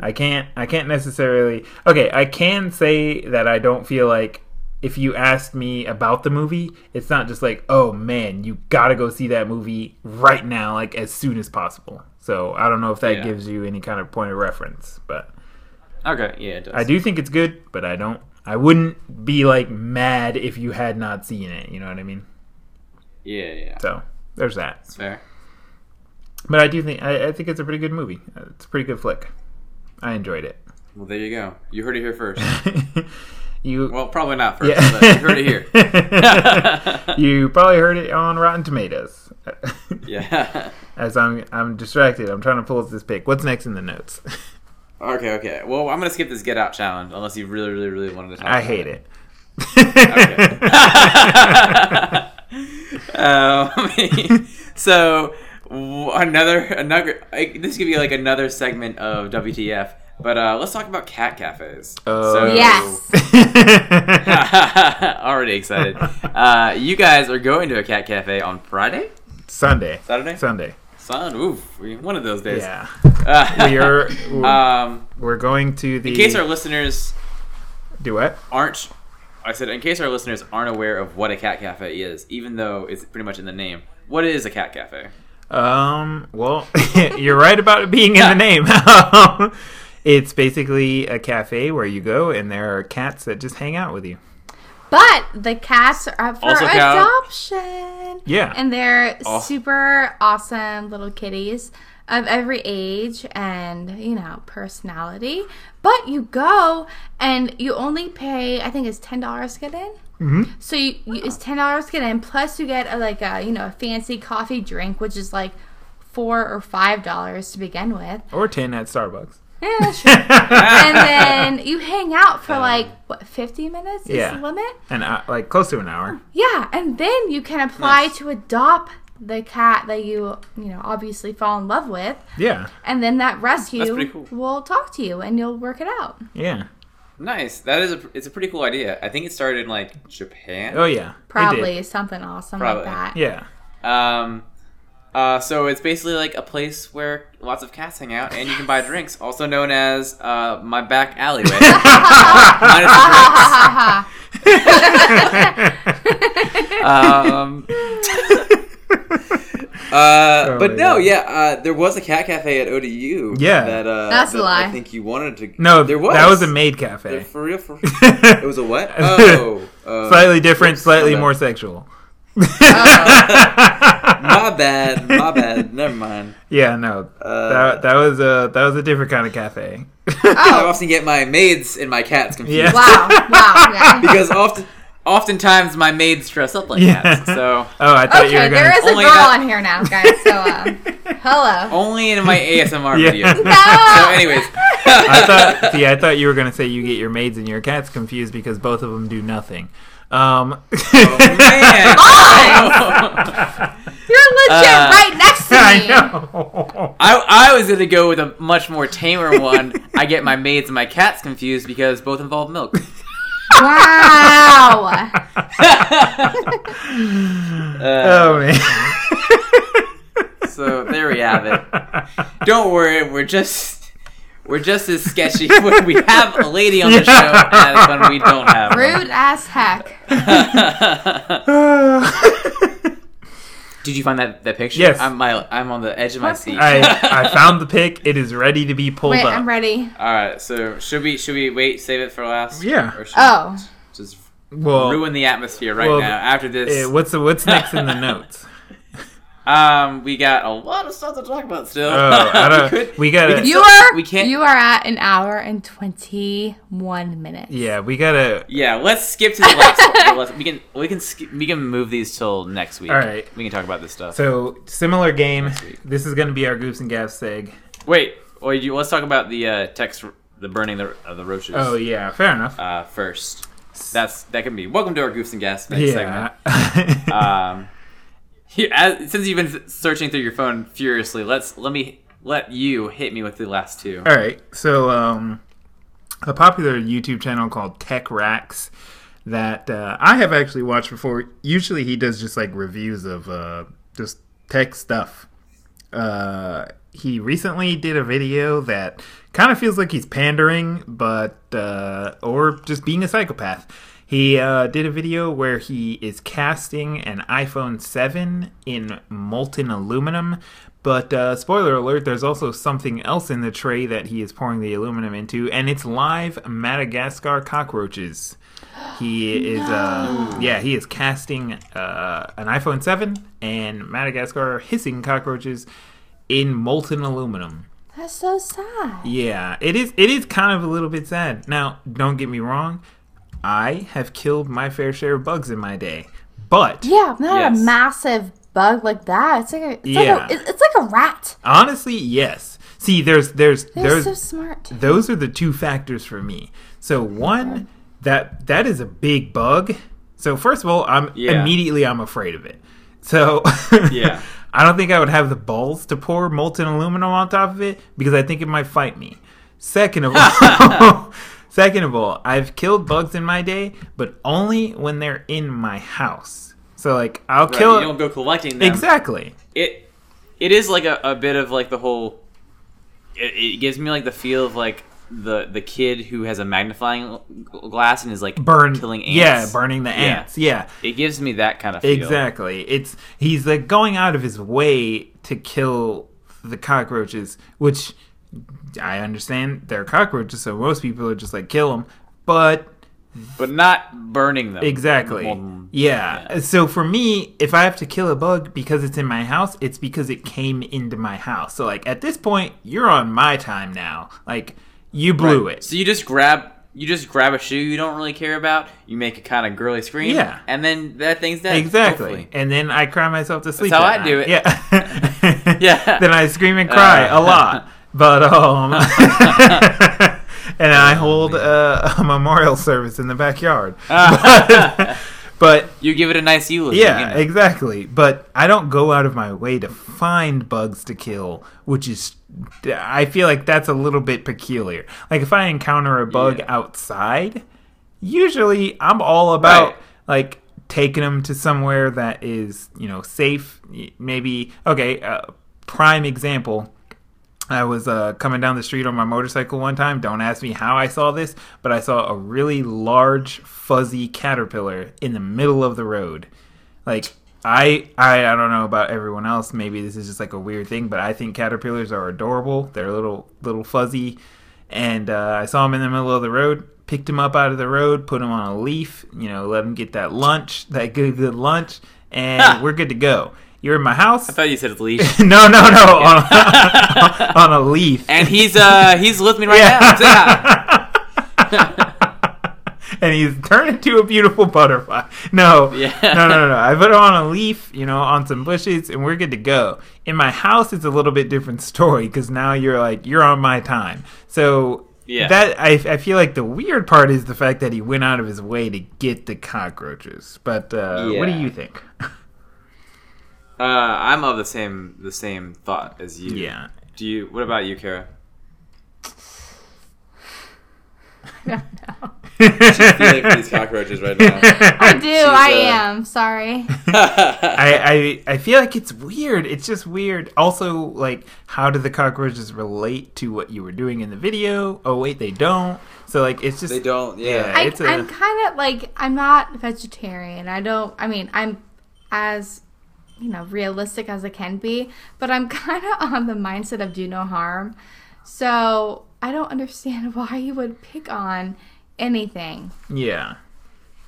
I can't I can't necessarily Okay, I can say that I don't feel like if you asked me about the movie, it's not just like, "Oh man, you got to go see that movie right now like as soon as possible." So, I don't know if that Yeah. gives you any kind of point of reference, but Okay, yeah, it does. I do think it's good, but I don't I wouldn't be like mad if you had not seen it, you know what I mean? Yeah, yeah, So, there's that. it's fair. But I do think I, I think it's a pretty good movie. It's a pretty good flick. I enjoyed it. Well, there you go. You heard it here first. you well, probably not first, yeah. but you heard it here. you probably heard it on Rotten Tomatoes. yeah. As I'm I'm distracted. I'm trying to pull up this pic. What's next in the notes? okay, okay. Well, I'm gonna skip this Get Out challenge unless you really, really, really wanted to talk. I hate it. um, so another another I- this could be like another segment of WTF. But uh, let's talk about cat cafes. Oh. So- Yes. Already excited. Uh, you guys are going to a cat cafe on Friday, Sunday. Saturday, Sunday. Sun. Oof, one of those days. Yeah. Uh, We are um, we're going to the in case our listeners do what? aren't, I said, in case our listeners aren't aware of what a cat cafe is, even though it's pretty much in the name. What is a cat cafe? Um, well, you're right about it being in the name. it's basically a cafe where you go and there are cats that just hang out with you. But the cats are up for Also count. adoption. Yeah. And they're Oh. super awesome little kitties of every age and, you know, personality. But you go and you only pay, I think it's $10 to get in. Mm-hmm. So you, you, it's $10 to get in. Plus you get a, like a, you know, a fancy coffee drink, which is like 4 or $5 to begin with. Or 10 at Starbucks. Yeah, that's true. and then you hang out for like, what, 50 minutes is Yeah. the limit? And uh, like close to an hour. Yeah, and then you can apply Nice. to adopt the cat that you you know obviously fall in love with, Yeah, and then that rescue cool. will talk to you and you'll work it out. yeah. Nice. That is a it's a pretty cool idea. I think it started in like Japan. Oh yeah. Probably something awesome Probably. like that. Yeah. Um, uh, so it's basically like a place where lots of cats hang out, and you can buy drinks, also known as uh, my back alleyway. Minus the drinks. um, uh, but no, God. yeah, uh, there was a cat cafe at ODU. Yeah. that uh, That's a lie. I think you wanted to. No, there was. that was a maid There- cafe. For real, for real. it was a what? Oh, uh, Slightly different, slightly more bad. sexual. My bad, my bad. Never mind. Yeah, no, Uh, that that was a that was a different kind of cafe. I often get my maids and my cats confused. Yeah. Wow, wow. Yeah. because often, oftentimes my maids dress up like Yeah. cats. So Oh, I thought you were gonna. there is a Only girl that- on here now, guys. So, um, hello. only in my ASMR Yeah. videos. No. So, anyways, I thought. See, I thought you were gonna say you get your maids and your cats confused because both of them do nothing. Um, oh, man, You're legit Uh, right next to me. I know. I, I was gonna go with a much more tamer one. I get my maids and my cats confused because both involve milk. Wow. Uh, oh man. So there we have it. Don't worry, we're just we're just as sketchy when we have a lady on the show as when we don't have one. Rude as heck. Did you find that, that picture? Yes. I'm my I'm on the edge of my seat. I I found the pic. It is ready to be pulled Wait, up. I'm ready. All right, so should we should we wait save it for last? Yeah. Or should Oh. we just Well, ruin the atmosphere right well, now after this. eh, what's the, what's next in the notes? Um, we got a lot of stuff to talk about still. Oh, I don't. we could, we gotta. You So, are we can't- you are at an hour and 21 minutes. yeah, we gotta. yeah, let's skip to the last. we can we can skip, we can move these till next week. All right. we can talk about this stuff. So similar game. This is gonna be our Goops and Gaps seg. Wait, or you, let's talk about the uh, text, the burning the, of the roaches. Oh yeah, fair enough. uh, first. That's that can be. Welcome to our goofs and gas next yeah. segment. Um, here, as, since you've been searching through your phone furiously, let's let me let you hit me with the last two. All right. So, um, a popular YouTube channel called TechRax that uh, I have actually watched before. Usually, he does just like reviews of uh, just tech stuff. Uh, he recently did a video that kind of feels like he's pandering, but uh, or just being a psychopath. He uh, did a video where he is casting an iPhone 7 in molten aluminum. But uh, spoiler alert, there's also something else in the tray that he is pouring the aluminum into, and it's live Madagascar cockroaches. He is, uh, yeah, he is casting uh, an iPhone 7 and Madagascar hissing cockroaches in molten aluminum. That's so sad. Yeah, it is. It is kind of a little bit sad. Now, don't get me wrong. I have killed my fair share of bugs in my day, but Yeah, not Yes. a massive bug like that. It's like a, it's Yeah. like a, it's like a rat. honestly, yes. See, there's, there's, They're there's, so smart. those are the two factors for me. So one, that that is a big bug. So first of all, I'm Yeah. immediately I'm afraid of it. So Yeah. I don't think I would have the balls to pour molten aluminum on top of it because I think it might fight me. Second of all, second of all, I've killed bugs in my day, but only when they're in my house. So like I'll Right, kill you don't go collecting them. exactly. It it is like a, a bit of like the whole. It, it gives me like the feel of like the the kid who has a magnifying glass and is like Burn killing ants. Yeah, burning the Yeah. ants. Yeah. It gives me that kind of feel. Exactly. It's he's like going out of his way to kill the cockroaches, which I understand they're cockroaches, so most people are just like kill them. But but not burning them. exactly, Well, yeah. So for me, if I have to kill a bug because it's in my house, it's because it came into my house. So like at this point, you're on my time now. Like you blew Right. it. So you just grab you just grab a shoe you don't really care about. You make a kind of girly scream. Yeah. And then that thing's dead. Exactly. hopefully. And then I cry myself to sleep. how that I do it. Yeah. Yeah. Then I scream and cry Uh. a lot. But um and I hold uh, a memorial service in the backyard. but, But You give it a nice eulogy. yeah, you know. exactly. But I don't go out of my way to find bugs to kill, which is I feel like that's a little bit peculiar. Like if I encounter a bug Yeah. outside, usually I'm all about Right. like taking them to somewhere that is, you know, safe. Maybe okay, uh, prime example. I was uh, coming down the street on my motorcycle one time. Don't ask me how I saw this, but I saw a really large, fuzzy caterpillar in the middle of the road. Like I, I, I don't know about everyone else. Maybe this is just like a weird thing, but I think caterpillars are adorable. They're little, little fuzzy, and uh, I saw them in the middle of the road. Picked him up out of the road, put him on a leaf. You know, let him get that lunch, that good, good lunch, and we're good to go. You're in my house. I thought you said leash. no, no, no, on, on a leaf. and he's uh he's with me right Yeah. now. and he's turned into a beautiful butterfly. No, Yeah. no, no, no, no. I put it on a leaf, you know, on some bushes, and we're good to go. In my house, it's a little bit different story because now you're like you're on my time. So Yeah. that I, I feel like the weird part is the fact that he went out of his way to get the cockroaches. But uh, what do you think? Uh, I'm of the same the same thought as you. Yeah. Do you? What about you, Kara? I don't know. Feeling for these cockroaches right now. I do. She's, I uh, am. Sorry. I, I I feel like it's weird. It's just weird. Also, like, how do the cockroaches relate to what you were doing in the video? Oh wait, they don't. So like, it's just They don't. Yeah. Yeah. I, it's a- I'm kind of like I'm not vegetarian. I don't. I mean, I'm as you know realistic as it can be, but I'm kind of on the mindset of do no harm. So I don't understand why you would pick on anything, yeah.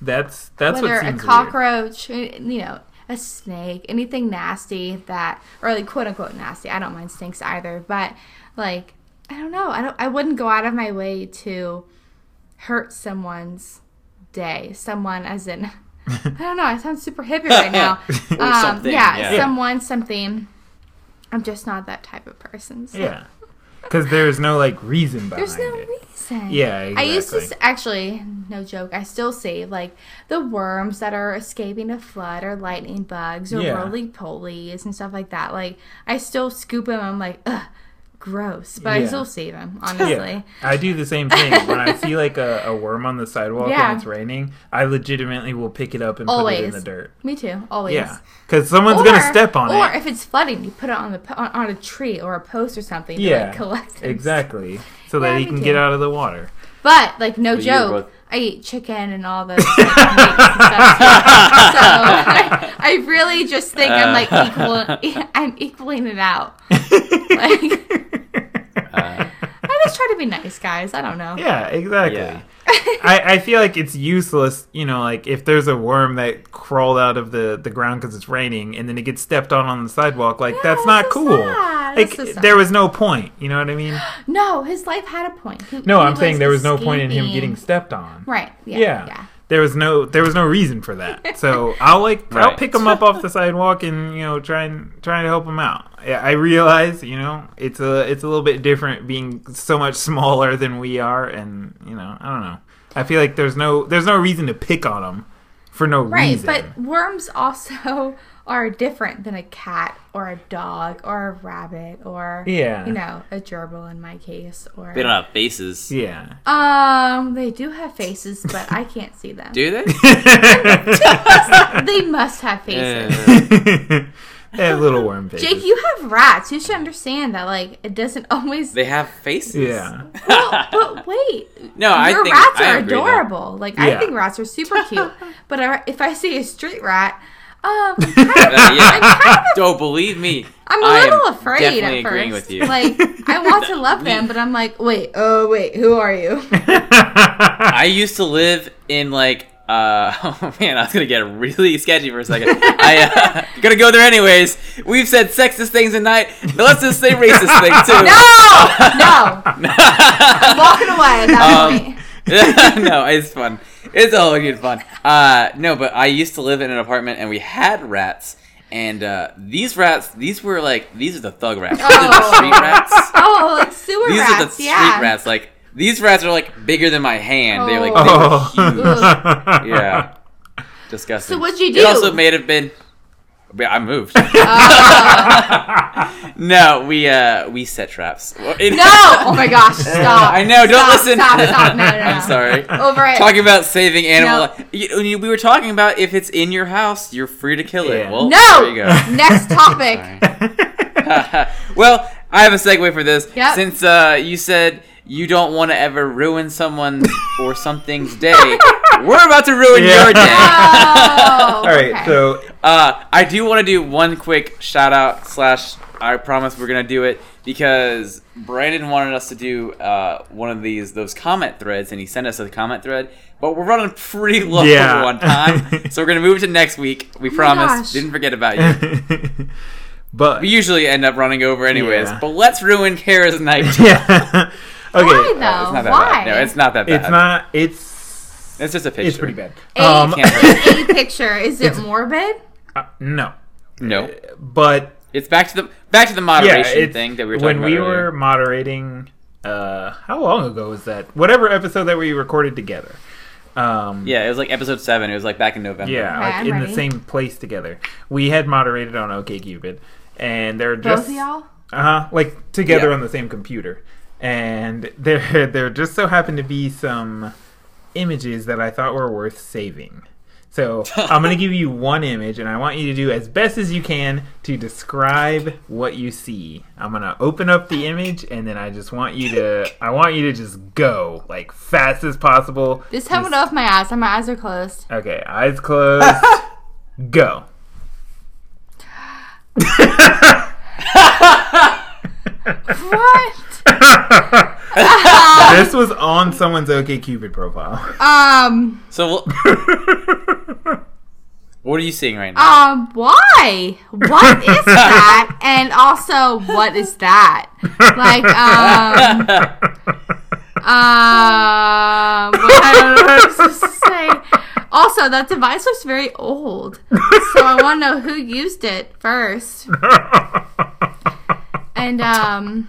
That's that's whether what a seems weird. cockroach, eh, you know, a snake, anything nasty that, or like quote unquote nasty. I don't mind snakes either, but like I don't know. I don't. I wouldn't go out of my way to hurt someone's day. Someone, as in, I don't know. I sound super hippie right now. Or Um, something, Yeah, yeah. someone, something. I'm just not that type of person. So. Yeah, because there's no like reason behind There's no it. reason. Yeah, I used to actually, no joke. I still save like the worms that are escaping a flood, or lightning bugs, or Yeah. roly polies and stuff like that. Like I still scoop them. I'm like, ugh, gross, but I Yeah. still save them. Honestly. Yeah, I do the same thing. when I see like a, a worm on the sidewalk Yeah. when it's raining, I legitimately will pick it up and put it in the dirt. Me too. Always. Yeah, because someone's gonna step on or it. Or if it's flooding, you put it on the on, on a tree or a post or something. To, Yeah, like, collect it. exactly, so Yeah, that he can too. get out of the water. But like no But you're joke, both- I eat chicken and all like, meats and stuff. So I, I really just think I'm like equal. I'm equaling it out. Like I just try to be nice, guys. I don't know. Yeah, exactly. Yeah. I, I feel like it's useless, you know, like if there's a worm that crawled out of the, the ground because it's raining and then it gets stepped on on the sidewalk, like that's that's not so cool. sad. Like That's so sad. there was no point, you know what I mean? No, his life had a point. He- No, he I'm saying there was no point in him getting stepped on. Right. Yeah. Yeah. Yeah. There was no there was no reason for that. So I'll like I'll pick him up off the sidewalk and you know try and try to help him out. Yeah, I realize you know it's a it's a little bit different being so much smaller than we are, and you know I don't know. I feel like there's no there's no reason to pick on him for no Right, reason. Right, but worms also are different than a cat or a dog or a rabbit or Yeah. you know a gerbil in my case or they don't have faces. yeah. um they do have faces but I can't see them. Do they? they must have faces. Uh, they have little worm faces. Jake, you have rats. You should understand that like it doesn't always. they have faces. yeah. well, but wait, No, I your think rats I are agree, though. adorable. Like I Yeah. think rats are super cute. but I, if I see a street rat, um, I'm kind of, Uh, yeah. I'm kind of Don't believe me. I'm a I am little afraid definitely at agreeing first. with you. Like I want to love them, but I'm like, wait, oh wait, who are you? I used to live in like uh oh man, I was gonna get really sketchy for a second. I uh, gonna go there anyways. We've said sexist things tonight. Now let's just say racist things too. No, no, I'm walking away at that Um, point. no, it's fun. It's all good fun. Uh, no, but I used to live in an apartment and we had rats. And uh, these rats, these were like, these are the thug rats. These are the Oh. street rats. Oh, like sewer These rats. These are the street yeah. rats. Like, these rats are like bigger than my hand. They're like, Oh. they were oh. huge. Yeah. disgusting. So what'd you do? It also may have been. Yeah, I moved. Oh. no, we uh we set traps. No! Oh my gosh! Stop! I know. Don't listen. Stop! Stop! No! No! no. I'm sorry. Over it. Talking about saving animal. No. li- You, you- we were talking about if it's in your house, you're free to kill it. Yeah. Well, no. there you go. Next topic. Well, I have a segue for this. Yep. Since uh, you said you don't want to ever ruin someone's or something's day, we're about to ruin Yeah. your day. Oh, All right, okay. so Uh, I do want to do one quick shout out slash. I promise we're gonna do it because Brandon wanted us to do uh, one of these those comment threads, and he sent us a comment thread. But we're running pretty low Yeah. on time, so we're gonna move it to next week. We Oh promise. gosh. Didn't forget about you. but We usually end up running over anyways. Yeah. But let's ruin Kara's night. yeah. Okay. Why Uh, it's though? not that Why? bad. No, it's not that bad. It's not. It's. It's just a picture. It's pretty bad. A, Um, Can't a picture. Is it morbid? uh, no, No, but it's back to the back to the moderation it's, thing that we were talking when about we earlier. were moderating. Uh, how long ago was that? Whatever episode that we recorded together. Um, Yeah, it was like episode seven. It was like back in November. Yeah, Okay, like I'm in ready. the same place together. We had moderated on OkCupid, and they're just Both of y'all? uh huh, like together Yeah. on the same computer. And there, there just so happened to be some images that I thought were worth saving. So I'm gonna give you one image, and I want you to do as best as you can to describe what you see. I'm gonna open up the image, and then I just want you to, I want you to just go like fast as possible. Just have it off my eyes. My eyes are closed. Okay, eyes closed. go. What? this was on someone's OkCupid profile. Um. So, we'll- what are you seeing right now? Um. Why? What is that? And also, what is that? Like. Um. Um. I don't know what to say. Also, that device looks very old, so I want to know who used it first. And um.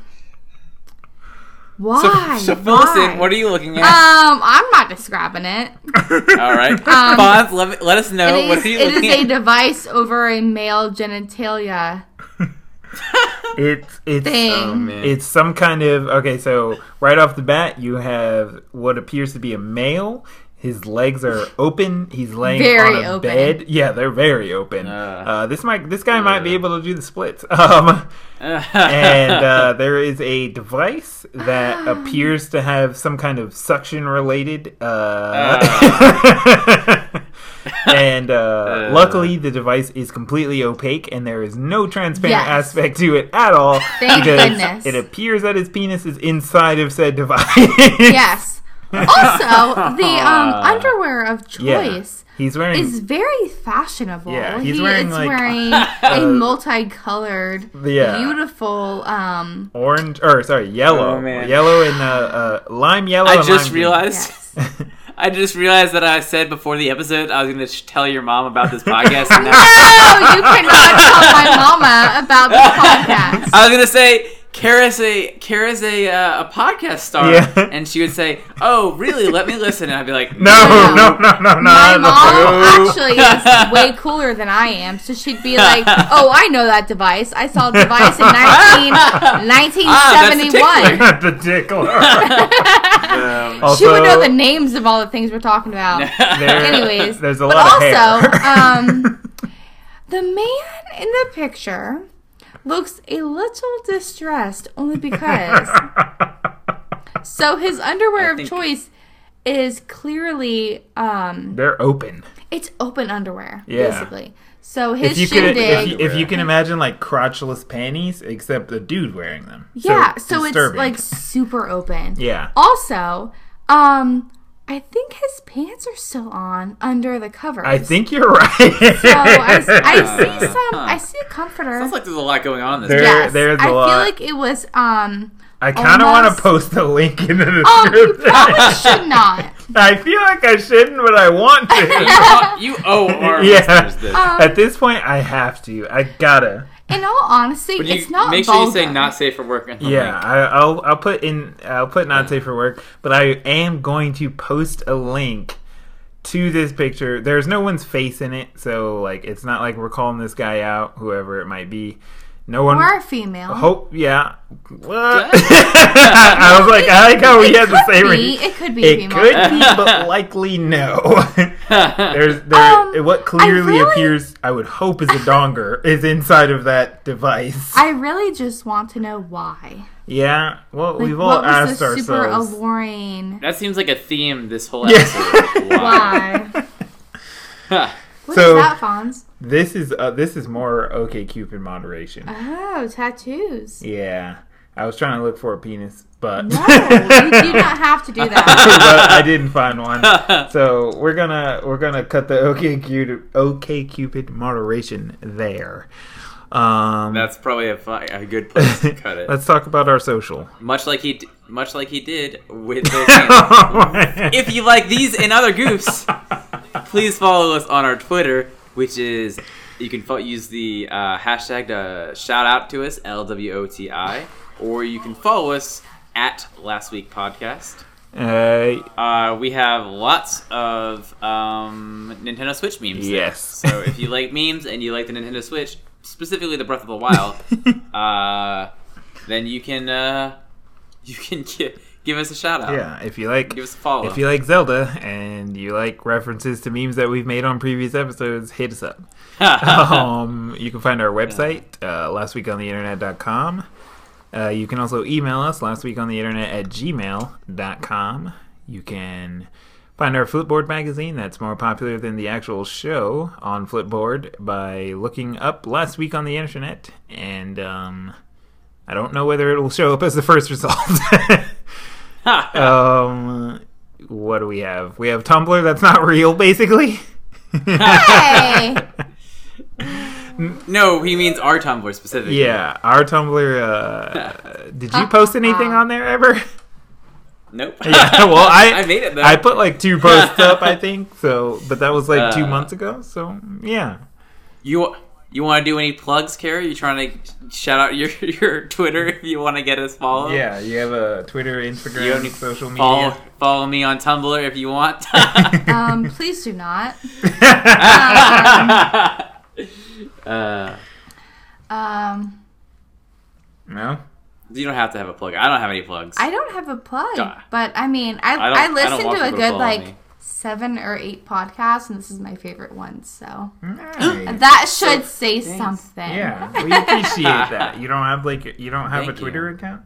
Why? so, so fill us in. What are you looking at? Um, I'm not describing it. All right, um, Fonz, let, me, let us know. It what is, are you it is looking a at? device over a male genitalia It's it's thing. Oh, man. it's some kind of okay. So right off the bat, you have what appears to be a male. His legs are open. He's laying Very on a open. bed. Yeah, they're very open. Uh. Uh, this might this guy might be Uh. able to do the splits. Um, and uh, there is a device that appears to have some kind of suction related. Uh, and uh, Uh. luckily, the device is completely opaque, and there is no transparent Yes. aspect to it at all. Thank because goodness. it appears that his penis is inside of said device. Yes. Also, the um, underwear of Yeah. choice He's wearing. is very fashionable. Yeah, he's he wearing, is like, wearing uh, a multicolored, Yeah. beautiful. Um, orange or sorry yellow Oh, man. yellow and uh, uh lime yellow I and just lime realized. yes. I just realized that I said before the episode I was going to sh- tell your mom about this podcast. And now no, you cannot tell my mama about this podcast. I was going to say Kara's a Kara's a uh, a podcast star, Yeah. and she would say, "Oh, really? Let me listen." And I'd be like, no No. no no no no My no, mom actually is way cooler than I am, so she'd be like, "Oh, I know that device. I saw a device in 19, Ah, that's the 1971." the tickler Um, she would know the names of all the things we're talking about. There- Anyways, there's a but lot of also, hair. um, the man in the picture looks a little distressed only because. so his underwear I of choice is clearly um, they're open it's open underwear Yeah. basically. So his if you could if you, if you can imagine like crotchless panties except a dude wearing them yeah, so, it's like super open. yeah Also, um, I think his pants are still on under the covers. I think you're right So I, I see some. I see a comforter. sounds like there's a lot going on in this. There- yes, there's a I feel like it was. Um, I kind of want to post the link in the um, you description probably should not. I feel like I shouldn't but I want to you owe our Yeah. listeners this. Um, At this point, I have to. I gotta. In all honesty, you it's not. make sure you say not safe for work. the Yeah, link. I, I'll I'll put in I'll put not safe for work, but I am going to post a link to this picture, there's no one's face in it, so like it's not like we're calling this guy out, whoever it might be. No one. Or a female. Hope, yeah. What? I was like, I like how we had the same. be. It could be It female. could be, but likely no. There's there. Um, what I clearly really- appears, I would hope, is a donger is inside of that device. I really just want to know why. yeah. Well, Like, we've all what was asked the super ourselves. alluring? That seems like a theme this whole Yeah. episode. Why? Why? What is So- that, Fonz? This is uh, this is more OkCupid moderation. Oh, tattoos. Yeah. I was trying to look for a penis, but No, you do not have to do that. but I didn't find one. So we're gonna we're gonna cut the OkCupid OK Cupid moderation there. Um, That's probably a, fi- a good place to cut it. Let's talk about our social. much like he, d- much like he did with those games. if you like these and other goofs, please follow us on our Twitter, which is you can use the uh, hashtag to shout out to us LWOTI, or you can follow us at Last Week Podcast. uh, Uh, we have lots of um, Nintendo Switch memes. there. Yes. So if you like memes and you like the Nintendo Switch, specifically the Breath of the Wild, uh, then you can uh, you can gi- give us a shout out. yeah, if you like Give us a follow. if you like Zelda and you like references to memes that we've made on previous episodes, hit us up. um, you can find our website, uh, lastweekontheinternet.com. Uh, you can also email us lastweekontheinternet at gmail.com. You can find our Flipboard magazine that's more popular than the actual show on Flipboard by looking up Last Week on the Internet. And um, I don't know whether it will show up as the first result. um, what do we have? We have Tumblr that's not real, basically. Hey, no, he means our Tumblr specifically. Yeah, our Tumblr. Uh, did you post anything on there ever? Nope. yeah, well, I I made it though. I put like two posts up, I think. So, but that was like two Uh. months ago. So, yeah. you. You want to do any plugs, Kara? You trying to shout out your your Twitter if you want to get us followed? Yeah, you have a Twitter, Instagram, You only social Follow media. follow me on Tumblr if you want. um, please do not. uh, Um, no. you don't have to have a plug. I don't have any plugs. I don't have a plug, Duh. but I mean, I I I, I listen want to a good like me. Seven or eight podcasts, and this is my favorite one. So Nice. that should say something. Yeah, we appreciate that. You don't have like you don't have Thank a Twitter you. account.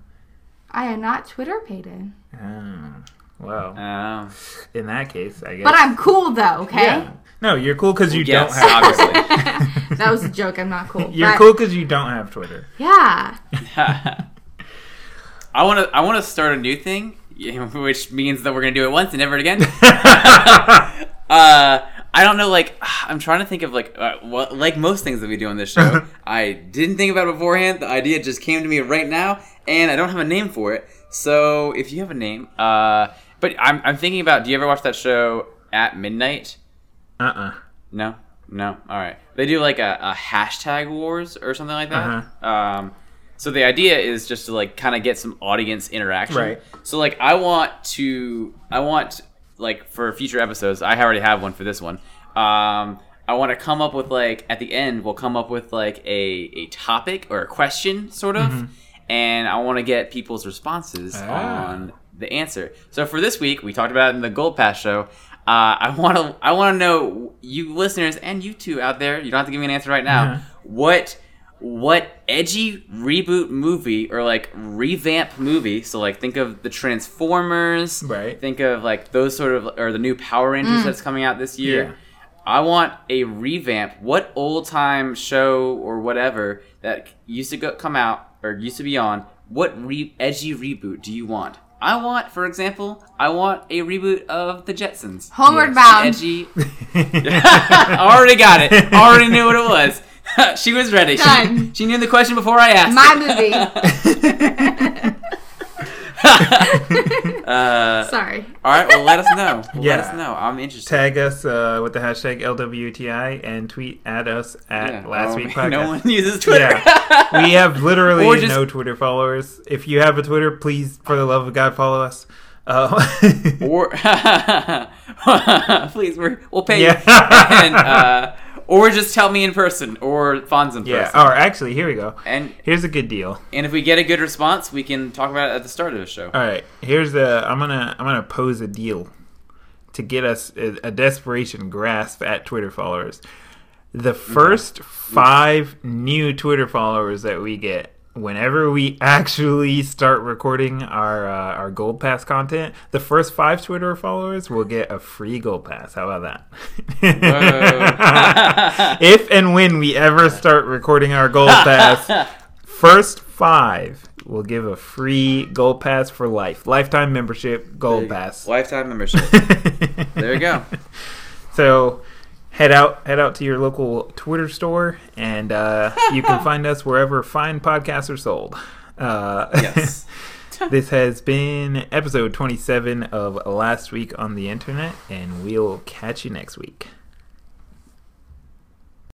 I am not Twitter pated, Oh, well, Oh. in that case, I guess. but I'm cool though. Okay, Yeah. No, you're cool because you Yes, don't have. obviously. that was a joke. I'm not cool. You're but- cool because you don't have Twitter. Yeah. I want to. I want to start a new thing, which means that we're gonna do it once and never again. uh, I don't know. Like, I'm trying to think of like, uh, what, like most things that we do on this show. I didn't think about it beforehand. The idea just came to me right now, and I don't have a name for it. So, if you have a name, uh, but I'm, I'm thinking about. Do you ever watch that show at midnight? Uh uh No, no. All right. They do like a, a hashtag wars or something like that. Um, so the idea is just to like kind of get some audience interaction. Right. So like I want to, I want like for future episodes. I already have one for this one. Um, I want to come up with like at the end we'll come up with like a a topic or a question sort of, and I want to get people's responses Mm-hmm. Ah. on the answer. So for this week, we talked about it in the Gold Pass show. Uh, I want to I want to know you listeners and you two out there. You don't have to give me an answer right now. Uh-huh. What what edgy reboot movie or like revamp movie? So like think of the Transformers. Right. Think of like those sort of or the new Power Rangers mm. that's coming out this year. Yeah. I want a revamp. What old time show or whatever that used to go, come out or used to be on? What re- edgy reboot do you want? I want, for example, I want a reboot of the Jetsons. Homeward Yes. Bound. Edgy. Already got it. Already knew what it was. she was ready. She, Done. she knew the question before I asked. My movie. it. uh, Sorry. all right. Well, let us know. Let Yeah. us know. I'm interested. Tag us uh, with the hashtag LWTI and tweet at us at Yeah. Last Oh, Week man, Podcast. No one uses Twitter. Yeah. we have literally just- no Twitter followers. If you have a Twitter, please, for the love of God, follow us. Uh, or please, we're, we'll pay you. And, uh, or just tell me in person, or Fonz in yeah. person. Or actually, here we go. And Here's a good deal. and if we get a good response, we can talk about it at the start of the show. All right, here's the. I'm gonna I'm gonna pose a deal to get us a, a desperation grasp at Twitter followers. The first five new Twitter followers that we get, whenever we actually start recording our uh, our Gold Pass content, the first five Twitter followers will get a free Gold Pass. How about that? if and when we ever start recording our Gold Pass, first five will give a free Gold Pass for life, lifetime membership, Gold Pass. Lifetime membership. there you go. So head out head out to your local Twitter store, and uh, you can find us wherever fine podcasts are sold. Uh, Yes. this has been episode 27 of Last Week on the Internet, and we'll catch you next week.